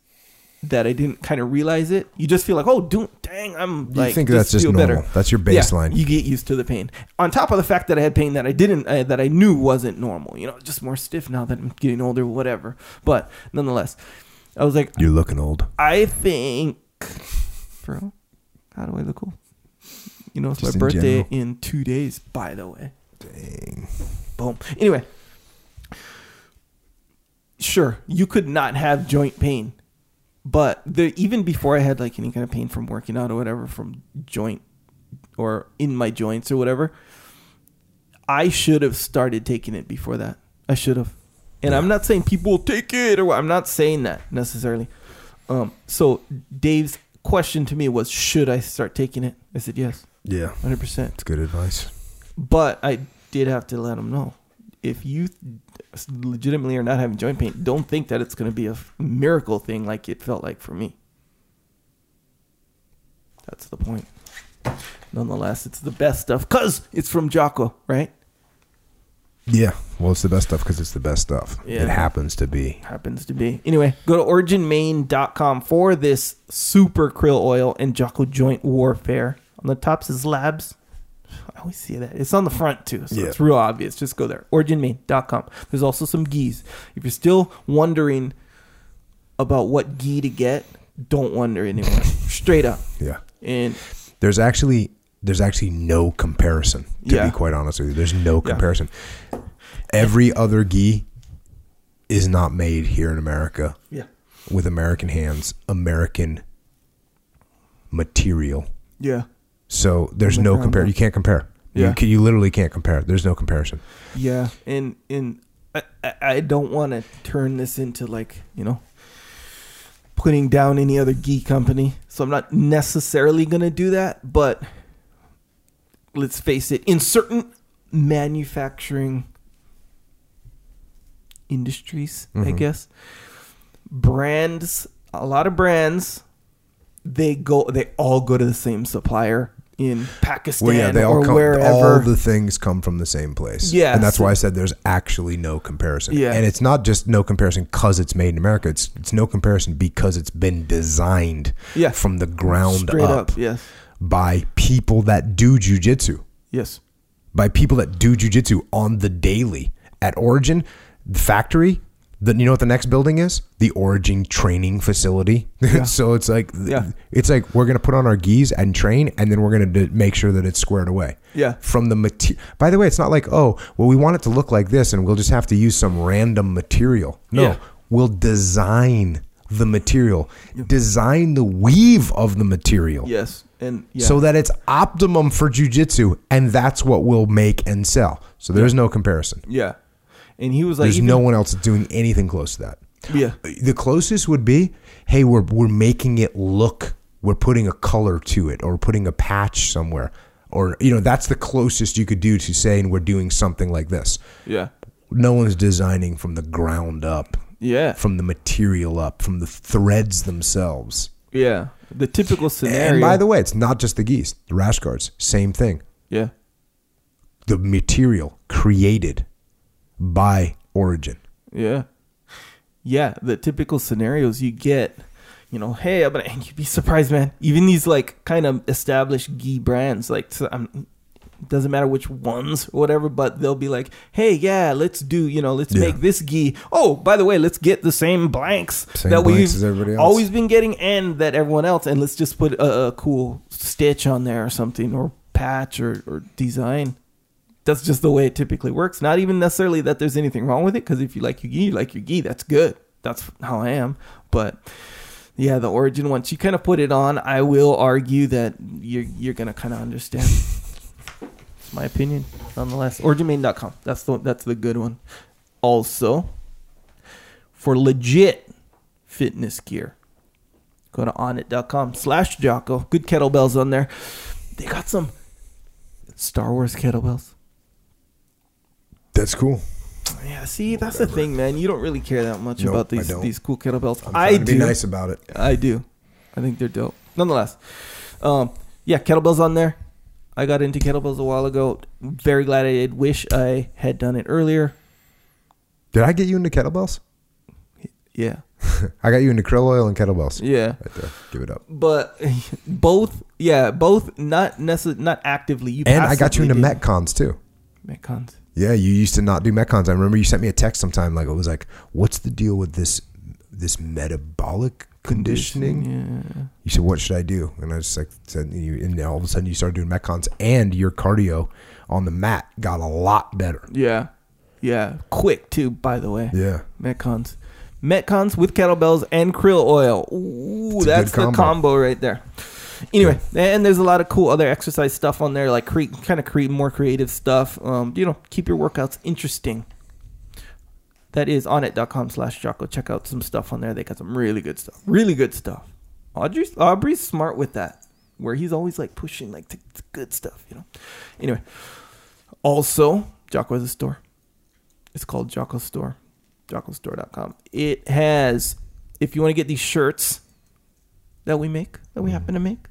that I didn't kind of realize it. You just feel like, oh, do, dang, I'm you like, think that's just feel normal. That's your baseline. Yeah, you get used to the pain. On top of the fact that I had pain that I didn't, uh, that I knew wasn't normal. You know, just more stiff now that I'm getting older, whatever. But nonetheless, I was like, You're looking old. I think, bro, how do I look old? You know, it's Just my birthday general. in two days, by the way. Dang. Boom. Anyway, sure, you could not have joint pain, but the even before I had like any kind of pain from working out or whatever, from joint or in my joints or whatever, I should have started taking it before that. I should have. And I'm not saying people take it or. I'm not saying that necessarily. Um, so Dave's question to me was, should I start taking it? I said yes, Yeah. 100. percent It's good advice. but I did have to let him know if you legitimately are not having joint pain, don't think that it's going to be a miracle thing like it felt like for me. That's the point. Nonetheless, it's the best stuff because it's from Jocko, right? Yeah. Well, it's the best stuff because it's the best stuff. Yeah. It happens to be. Happens to be. Anyway, go to originmaine.com for this super krill oil and Jocko joint warfare. On the top says labs. Always see that. It's on the front too, so Yeah. it's real obvious. Just go there. Originmaine.com. There's also some gis. If you're still wondering about what gi to get, don't wonder anymore. Straight up. Yeah. And There's actually there's actually no comparison. To Yeah. be quite honest with you, there's no Yeah. comparison. Every other gi is not made here in America yeah. with American hands, American material. Yeah. So there's no compare. You can't compare. Yeah. You, can, you literally can't compare. There's no comparison. Yeah, and and I I- I don't want to turn this into like you know putting down any other geek company, so I'm not necessarily gonna do that. But let's face it, in certain manufacturing industries, I Mhm. guess brands, a lot of brands they go they all go to the same supplier in Pakistan Well, yeah, they all or come. wherever. All the things come from the same place. Yes. and that's why I said there's actually no comparison. Yeah. and it's not just no comparison because it's made in America. It's it's no comparison because it's been designed. Yeah. from the ground Straight up, up, yes. by people that do jujitsu, Yes. by people that do jujitsu on the daily at Origin the factory. The, you know what the next building is? The Origin training facility. so it's like, Yeah. it's like we're gonna put on our gis and train, and then we're gonna d- make sure that it's squared away. Yeah. From the material. By the way, it's not like oh, well, we want it to look like this, and we'll just have to use some random material. No, Yeah. we'll design the material, design the weave of the material, Yes. And yeah. so that it's optimum for jujitsu, and that's what we'll make and sell. So there's no comparison. yeah. And he was like There's even- no one else doing anything close to that. Yeah. Uh, the closest would be, hey, we're we're making it look, we're putting a color to it, or putting a patch somewhere, or you know, that's the closest you could do to saying we're doing something like this. Yeah. No one's designing from the ground up, Yeah. from the material up, from the threads themselves. Yeah. The typical scenario. And by the way, it's not just the gis, the rash guards, same thing. yeah. The material created by Origin. Yeah. Yeah, the typical scenarios you get, you know, hey, I'm gonna, and you'd be surprised, man. Even these like kind of established gi brands, like I'm, um, doesn't matter which ones or whatever, but they'll be like, hey, yeah, let's do, you know, let's Yeah. make this gi. Oh, by the way, let's get the same blanks Same that blanks we've as everybody else. always been getting and that everyone else, and let's just put a, a cool stitch on there or something, or patch or, or design that's just the way it typically works. Not even necessarily that there's anything wrong with it, because if you like your gi, you like your gi. That's good. That's how I am. But yeah, the origin once you kind of put it on, I will argue that you're you're gonna kind of understand. it's my opinion, nonetheless. Originmaine.com. That's the that's the good one. Also, for legit fitness gear, go to onnit.com slash Jocko. Good kettlebells on there. They got some Star Wars kettlebells. That's cool. Yeah, see, that's the thing, man. You don't really care that much Nope, about these these cool kettlebells. I'm I do. be nice about it. I do. I think they're dope. Nonetheless, um, yeah, kettlebells on there. I got into kettlebells a while ago. Very glad I did. Wish I had done it earlier. Did I get you into kettlebells? Yeah, I got you into krill oil and kettlebells. yeah. Right there. Give it up. But both, yeah, both not necess- not actively. You And I got you into did. metcons too. Metcons. Yeah, you used to not do metcons. I remember you sent me a text sometime like it was like, "What's the deal with this this metabolic conditioning?" Yeah. You said, "What should I do?" And I just like said, you, and all of a sudden you started doing metcons, and your cardio on the mat got a lot better. Yeah. Yeah. Quick too, by the way. Yeah, Metcons. Metcons with kettlebells and krill oil. Ooh, that's the combo. combo right there. Anyway, and there's a lot of cool other exercise stuff on there, like cre- kind of create more creative stuff. Um, you know, keep your workouts interesting. That is onnit.com slash Jocko. Check out some stuff on there. They got some really good stuff. Really good stuff. Audrey's, Aubrey's smart with that, where he's always like pushing like the the good stuff, you know. Anyway, also, Jocko has a store. It's called Jocko Store. JockoStore.com. It has, if you want to get these shirts that we make, that we happen to make,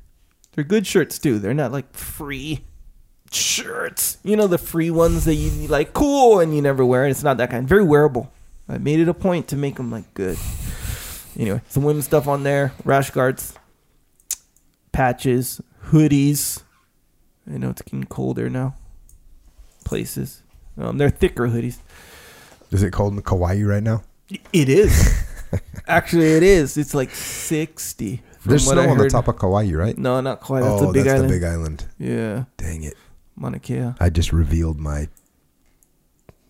they're good shirts too. They're not like free shirts. You know, the free ones that you like, cool, and you never wear. It's not that kind. Very wearable. I made it a point to make them like good. Anyway, some women's stuff on there, rash guards, patches, hoodies. I know it's getting colder now. Places. Um, they're thicker hoodies. is it cold in Kauai right now? It is. Actually, it is. It's like 60. There's snow I on the top of Kauai, right? No, not quite. That's oh, a big that's island. the big island. Yeah. Dang it! Mauna Kea. I just revealed my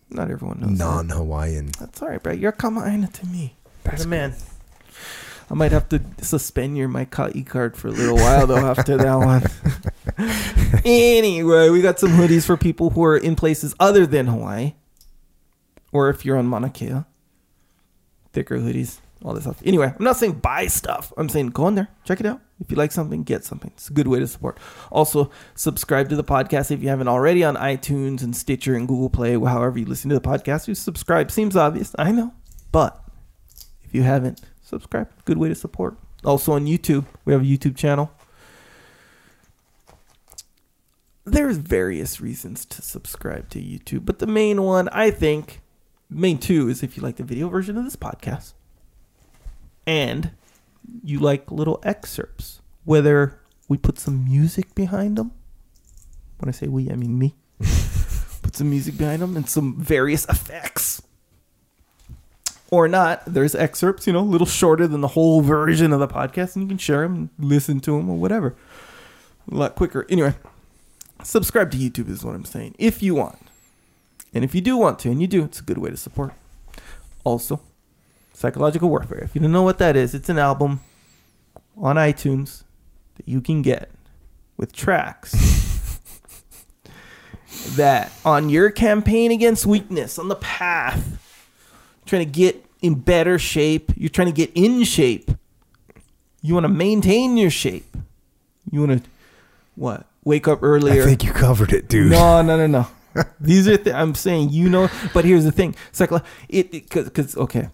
Not everyone knows. non-Hawaiian. That's all right, bro. You're Kama'aina to me. That's the man. I might have to suspend your my Kai card for a little while though after that one. anyway, we got some hoodies for people who are in places other than Hawaii, or if you're on Mauna Kea. Thicker hoodies, all this stuff. Anyway, I'm not saying buy stuff. I'm saying go in there, check it out. If you like something, get something. It's a good way to support. Also, subscribe to the podcast if you haven't already on iTunes and Stitcher and Google Play. However you listen to the podcast, you subscribe. Seems obvious, I know, but if you haven't, subscribe. Good way to support. Also on YouTube, we have a YouTube channel. There's various reasons to subscribe to YouTube, but the main one, I think, main two is if you like the video version of this podcast and you like little excerpts, whether we put some music behind them. When I say we, I mean me. put some music behind them and some various effects. Or not, there's excerpts, you know, a little shorter than the whole version of the podcast, and you can share them, listen to them, or whatever. A lot quicker. Anyway, subscribe to YouTube is what I'm saying. If you want. And if you do want to, and you do, it's a good way to support. Also, Psychological Warfare. If you don't know what that is, it's an album on iTunes that you can get with tracks that on your campaign against weakness, on the path, trying to get in better shape, you're trying to get in shape. You want to maintain your shape. You want to what? Wake up earlier. I think you covered it, dude. No, no, no, no. These are th- I'm saying you know, but here's the thing. Psycho- it because because okay.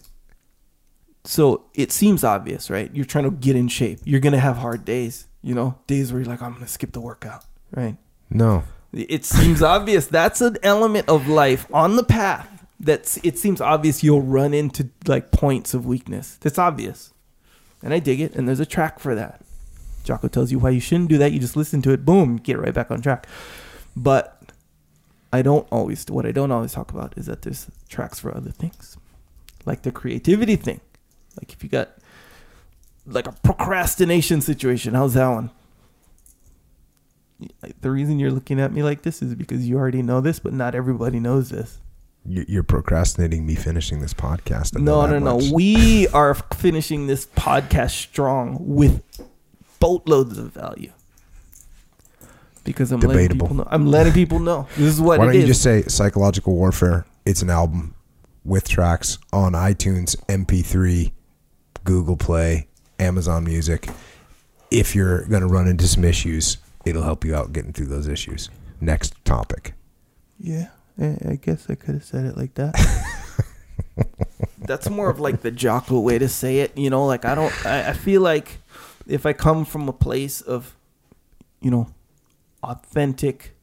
So it seems obvious, right? You're trying to get in shape. You're gonna have hard days. You know, days where you're like, I'm gonna skip the workout, right? No. It seems obvious. That's an element of life on the path. That's it seems obvious you'll run into like points of weakness. That's obvious. And I dig it, and there's a track for that. Jocko tells you why you shouldn't do that. You just listen to it, boom, get right back on track. But I don't always what I don't always talk about is that there's tracks for other things. Like the creativity thing. Like if you got like a procrastination situation, how's that one? The reason you're looking at me like this is because you already know this, but not everybody knows this. You- You're procrastinating me finishing this podcast. No, no, no. much. We are finishing this podcast strong with boatloads of value. Because I'm letting people know. I'm letting people know. This is what Why don't you is. just say Psychological Warfare? It's an album with tracks on iTunes, MP3, Google Play, Amazon Music. If you're going to run into some issues, it'll help you out getting through those issues. Next topic. Yeah, I I guess I could have said it like that. That's more of like the Jocko way to say it. You know, like I don't. I, I feel like if I come from a place of, you know, authentic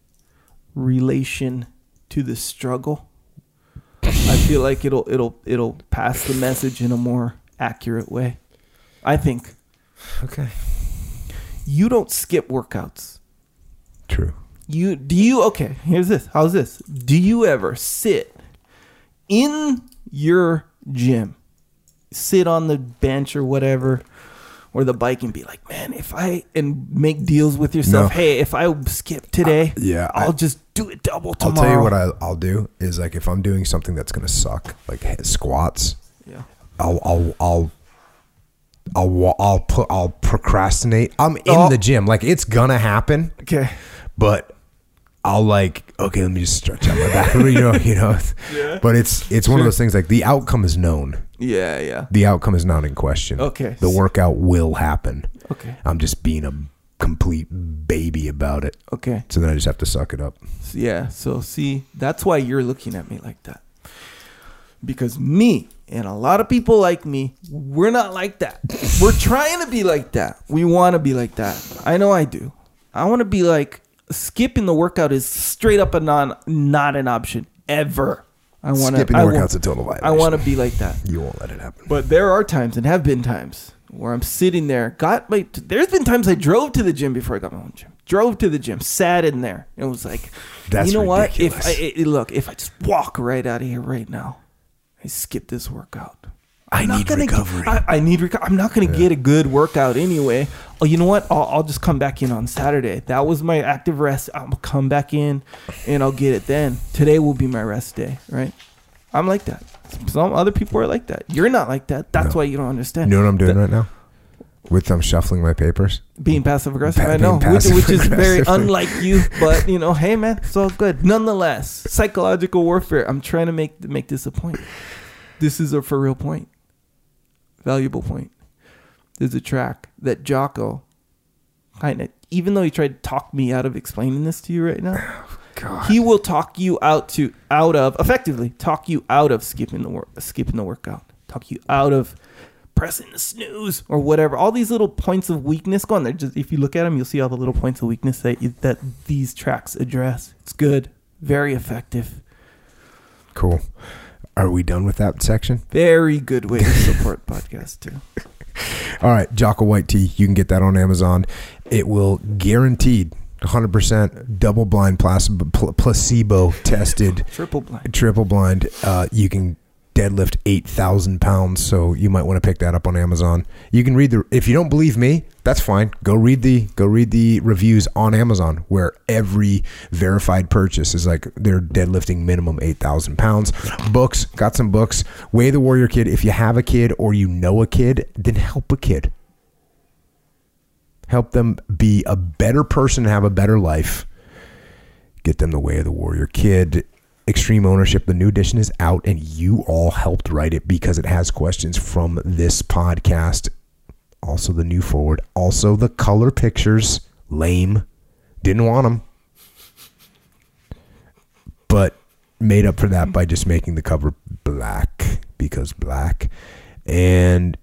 relation to the struggle, I feel like it'll it'll it'll pass the message in a more accurate way. I think Okay. you don't skip workouts. True. You do you okay? Here's this. How's this? Do you ever sit in your gym, sit on the bench or whatever, or the bike and be like, man, if I and make deals with yourself. No. Hey, if I skip today, yeah, I- I'll just do it double tomorrow. I'll tell you what I, I'll do is like if I'm doing something that's going to suck, like squats, yeah. I'll I'll I'll I'll I'll put I'll procrastinate. I'm in Oh. the gym, like it's gonna happen, Okay. but I'll like okay, let me just stretch out my back, you know, you know. Yeah. But it's it's one of those things like the outcome is known. Yeah. Yeah. The outcome is not in question. Okay. The workout will happen. Okay. I'm just being a complete baby about it. Okay. So then I just have to suck it up. Yeah. So see, that's why you're looking at me like that. Because me and a lot of people like me, we're not like that. we're trying to be like that. We want to be like that. I know I do. I want to be like skipping the workout is straight up a non not an option ever. I want to Skipping I workout's a total violation. I want to be like that. You won't let it happen. But there are times and have been times where I'm sitting there, got my. There's been times I drove to the gym before I got my own gym. Drove to the gym, sat in there, and was like, That's you know what? If. I, I- look, if I just walk right out of here right now, I skip this workout. I I'm not need gonna recovery. Get, I, I need recovery. I'm not going to get a good workout anyway. Oh, you know what? I'll, I'll just come back in on Saturday. That was my active rest. I'll come back in, and I'll get it then. Today will be my rest day, right? I'm like that. Some other people are like that. You're not like that. That's No. why you don't understand. You know what I'm doing The- right now? With I'm shuffling my papers. Being passive aggressive, I know. Which, which is very unlike you. But you know, hey man, it's all good. Nonetheless, psychological warfare. I'm trying to make make this a point. This is a for real point, valuable point. There's a track that Jocko, kind of, even though he tried to talk me out of explaining this to you right now, God. he will talk you out to out of effectively talk you out of skipping the work skipping the workout talk you out of pressing the snooze or whatever. All these little points of weakness going there. Just if you look at them, you'll see all the little points of weakness that that these tracks address. It's good, very effective, Cool. Are we done with that section? very good way to support podcast too. All right, Jocko White Tea. You can get that on Amazon. It will guaranteed 100% double blind placebo, placebo tested Triple blind. triple blind. Uh, you can deadlift 8,000 pounds. So you might want to pick that up on Amazon. You can read the, if you don't believe me, that's fine. Go read the, go read the reviews on Amazon where every verified purchase is like they're deadlifting minimum 8,000 pounds. Books, got some books. Way the Warrior Kid. If you have a kid or you know a kid, then help a kid. Help them be a better person have a better life. Get them the way of the warrior kid. Extreme ownership. The new edition is out, and you all helped write it because it has questions from this podcast. Also, the new forward. Also, the color pictures. Lame. Didn't want them. But made up for that by just making the cover black because black. And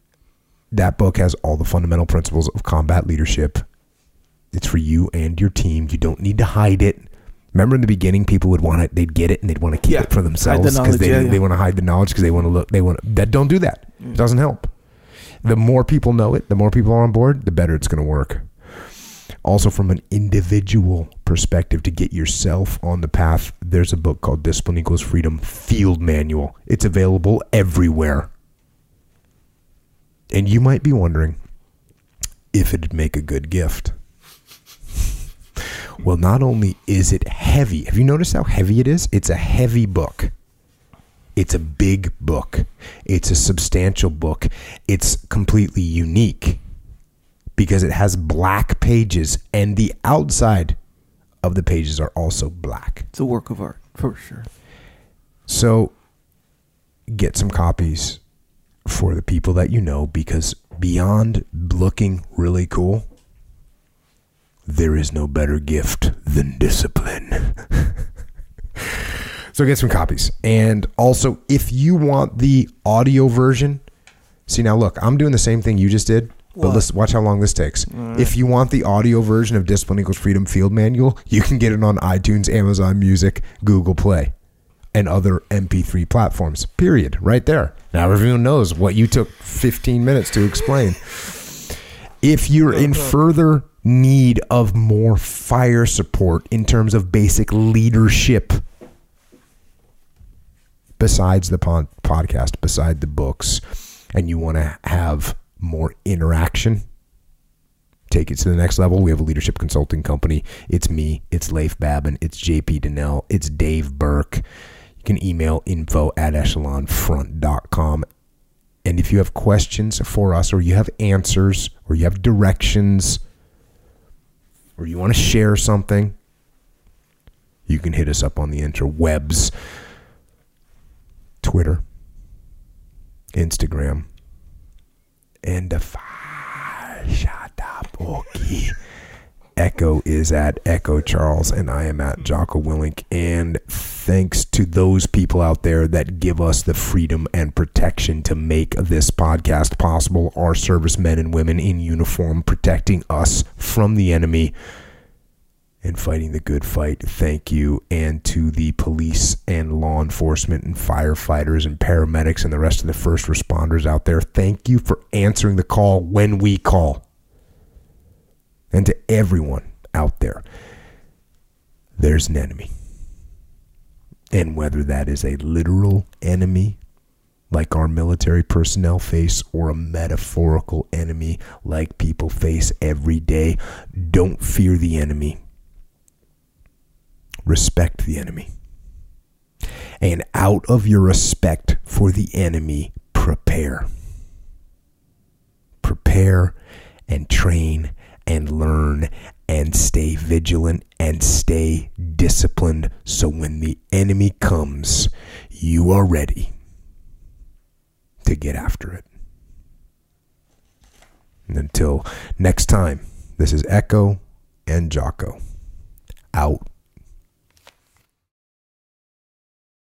that book has all the fundamental principles of combat leadership. It's for you and your team. You don't need to hide it. Remember in the beginning, people would want it, they'd get it, and they'd want to keep Yeah, it for themselves because they yeah, yeah. they want to hide the knowledge because they want to look. They want that. Don't do that. It doesn't help. The more people know it, the more people are on board, the better it's going to work. Also, from an individual perspective, to get yourself on the path, there's a book called Discipline Equals Freedom Field Manual. It's available everywhere. And you might be wondering if it'd make a good gift. Well, not only is it heavy, have you noticed how heavy it is? It's a heavy book. It's a big book. It's a substantial book. It's completely unique because it has black pages and the outside of the pages are also black. It's a work of art for sure. So get some copies for the people that you know because beyond looking really cool, there is no better gift than discipline. so get some copies. And also, if you want the audio version, see now look, I'm doing the same thing you just did. But let's watch how long this takes. Mm. If you want the audio version of Discipline Equals Freedom Field Manual, you can get it on iTunes, Amazon Music, Google Play and other MP3 platforms. Period. Right there. Now everyone knows what you took 15 minutes to explain. If you're in further need of more fire support in terms of basic leadership, besides the pod- podcast, beside the books, and you want to have more interaction, take it to the next level. We have a leadership consulting company. It's me, it's Leif Babin, it's JP Dinnell, it's Dave Burke. You can email info at echelonfront.com. And if you have questions for us, or you have answers, or you have directions, or you want to share something, you can hit us up on the interwebs Twitter, Instagram, and the fi- shut up, okay. Echo is at Echo Charles, and I am at Jocko Willink. And thanks to those people out there that give us the freedom and protection to make this podcast possible, our servicemen and women in uniform protecting us from the enemy and fighting the good fight. Thank you. And to the police and law enforcement and firefighters and paramedics and the rest of the first responders out there, thank you for answering the call when we call. And to everyone out there, there's an enemy. And whether that is a literal enemy, like our military personnel face, or a metaphorical enemy, like people face every day, don't fear the enemy. Respect the enemy. And out of your respect for the enemy, prepare. Prepare and train and learn and stay vigilant and stay disciplined so when the enemy comes, you are ready to get after it. And until next time, this is Echo and Jocko out.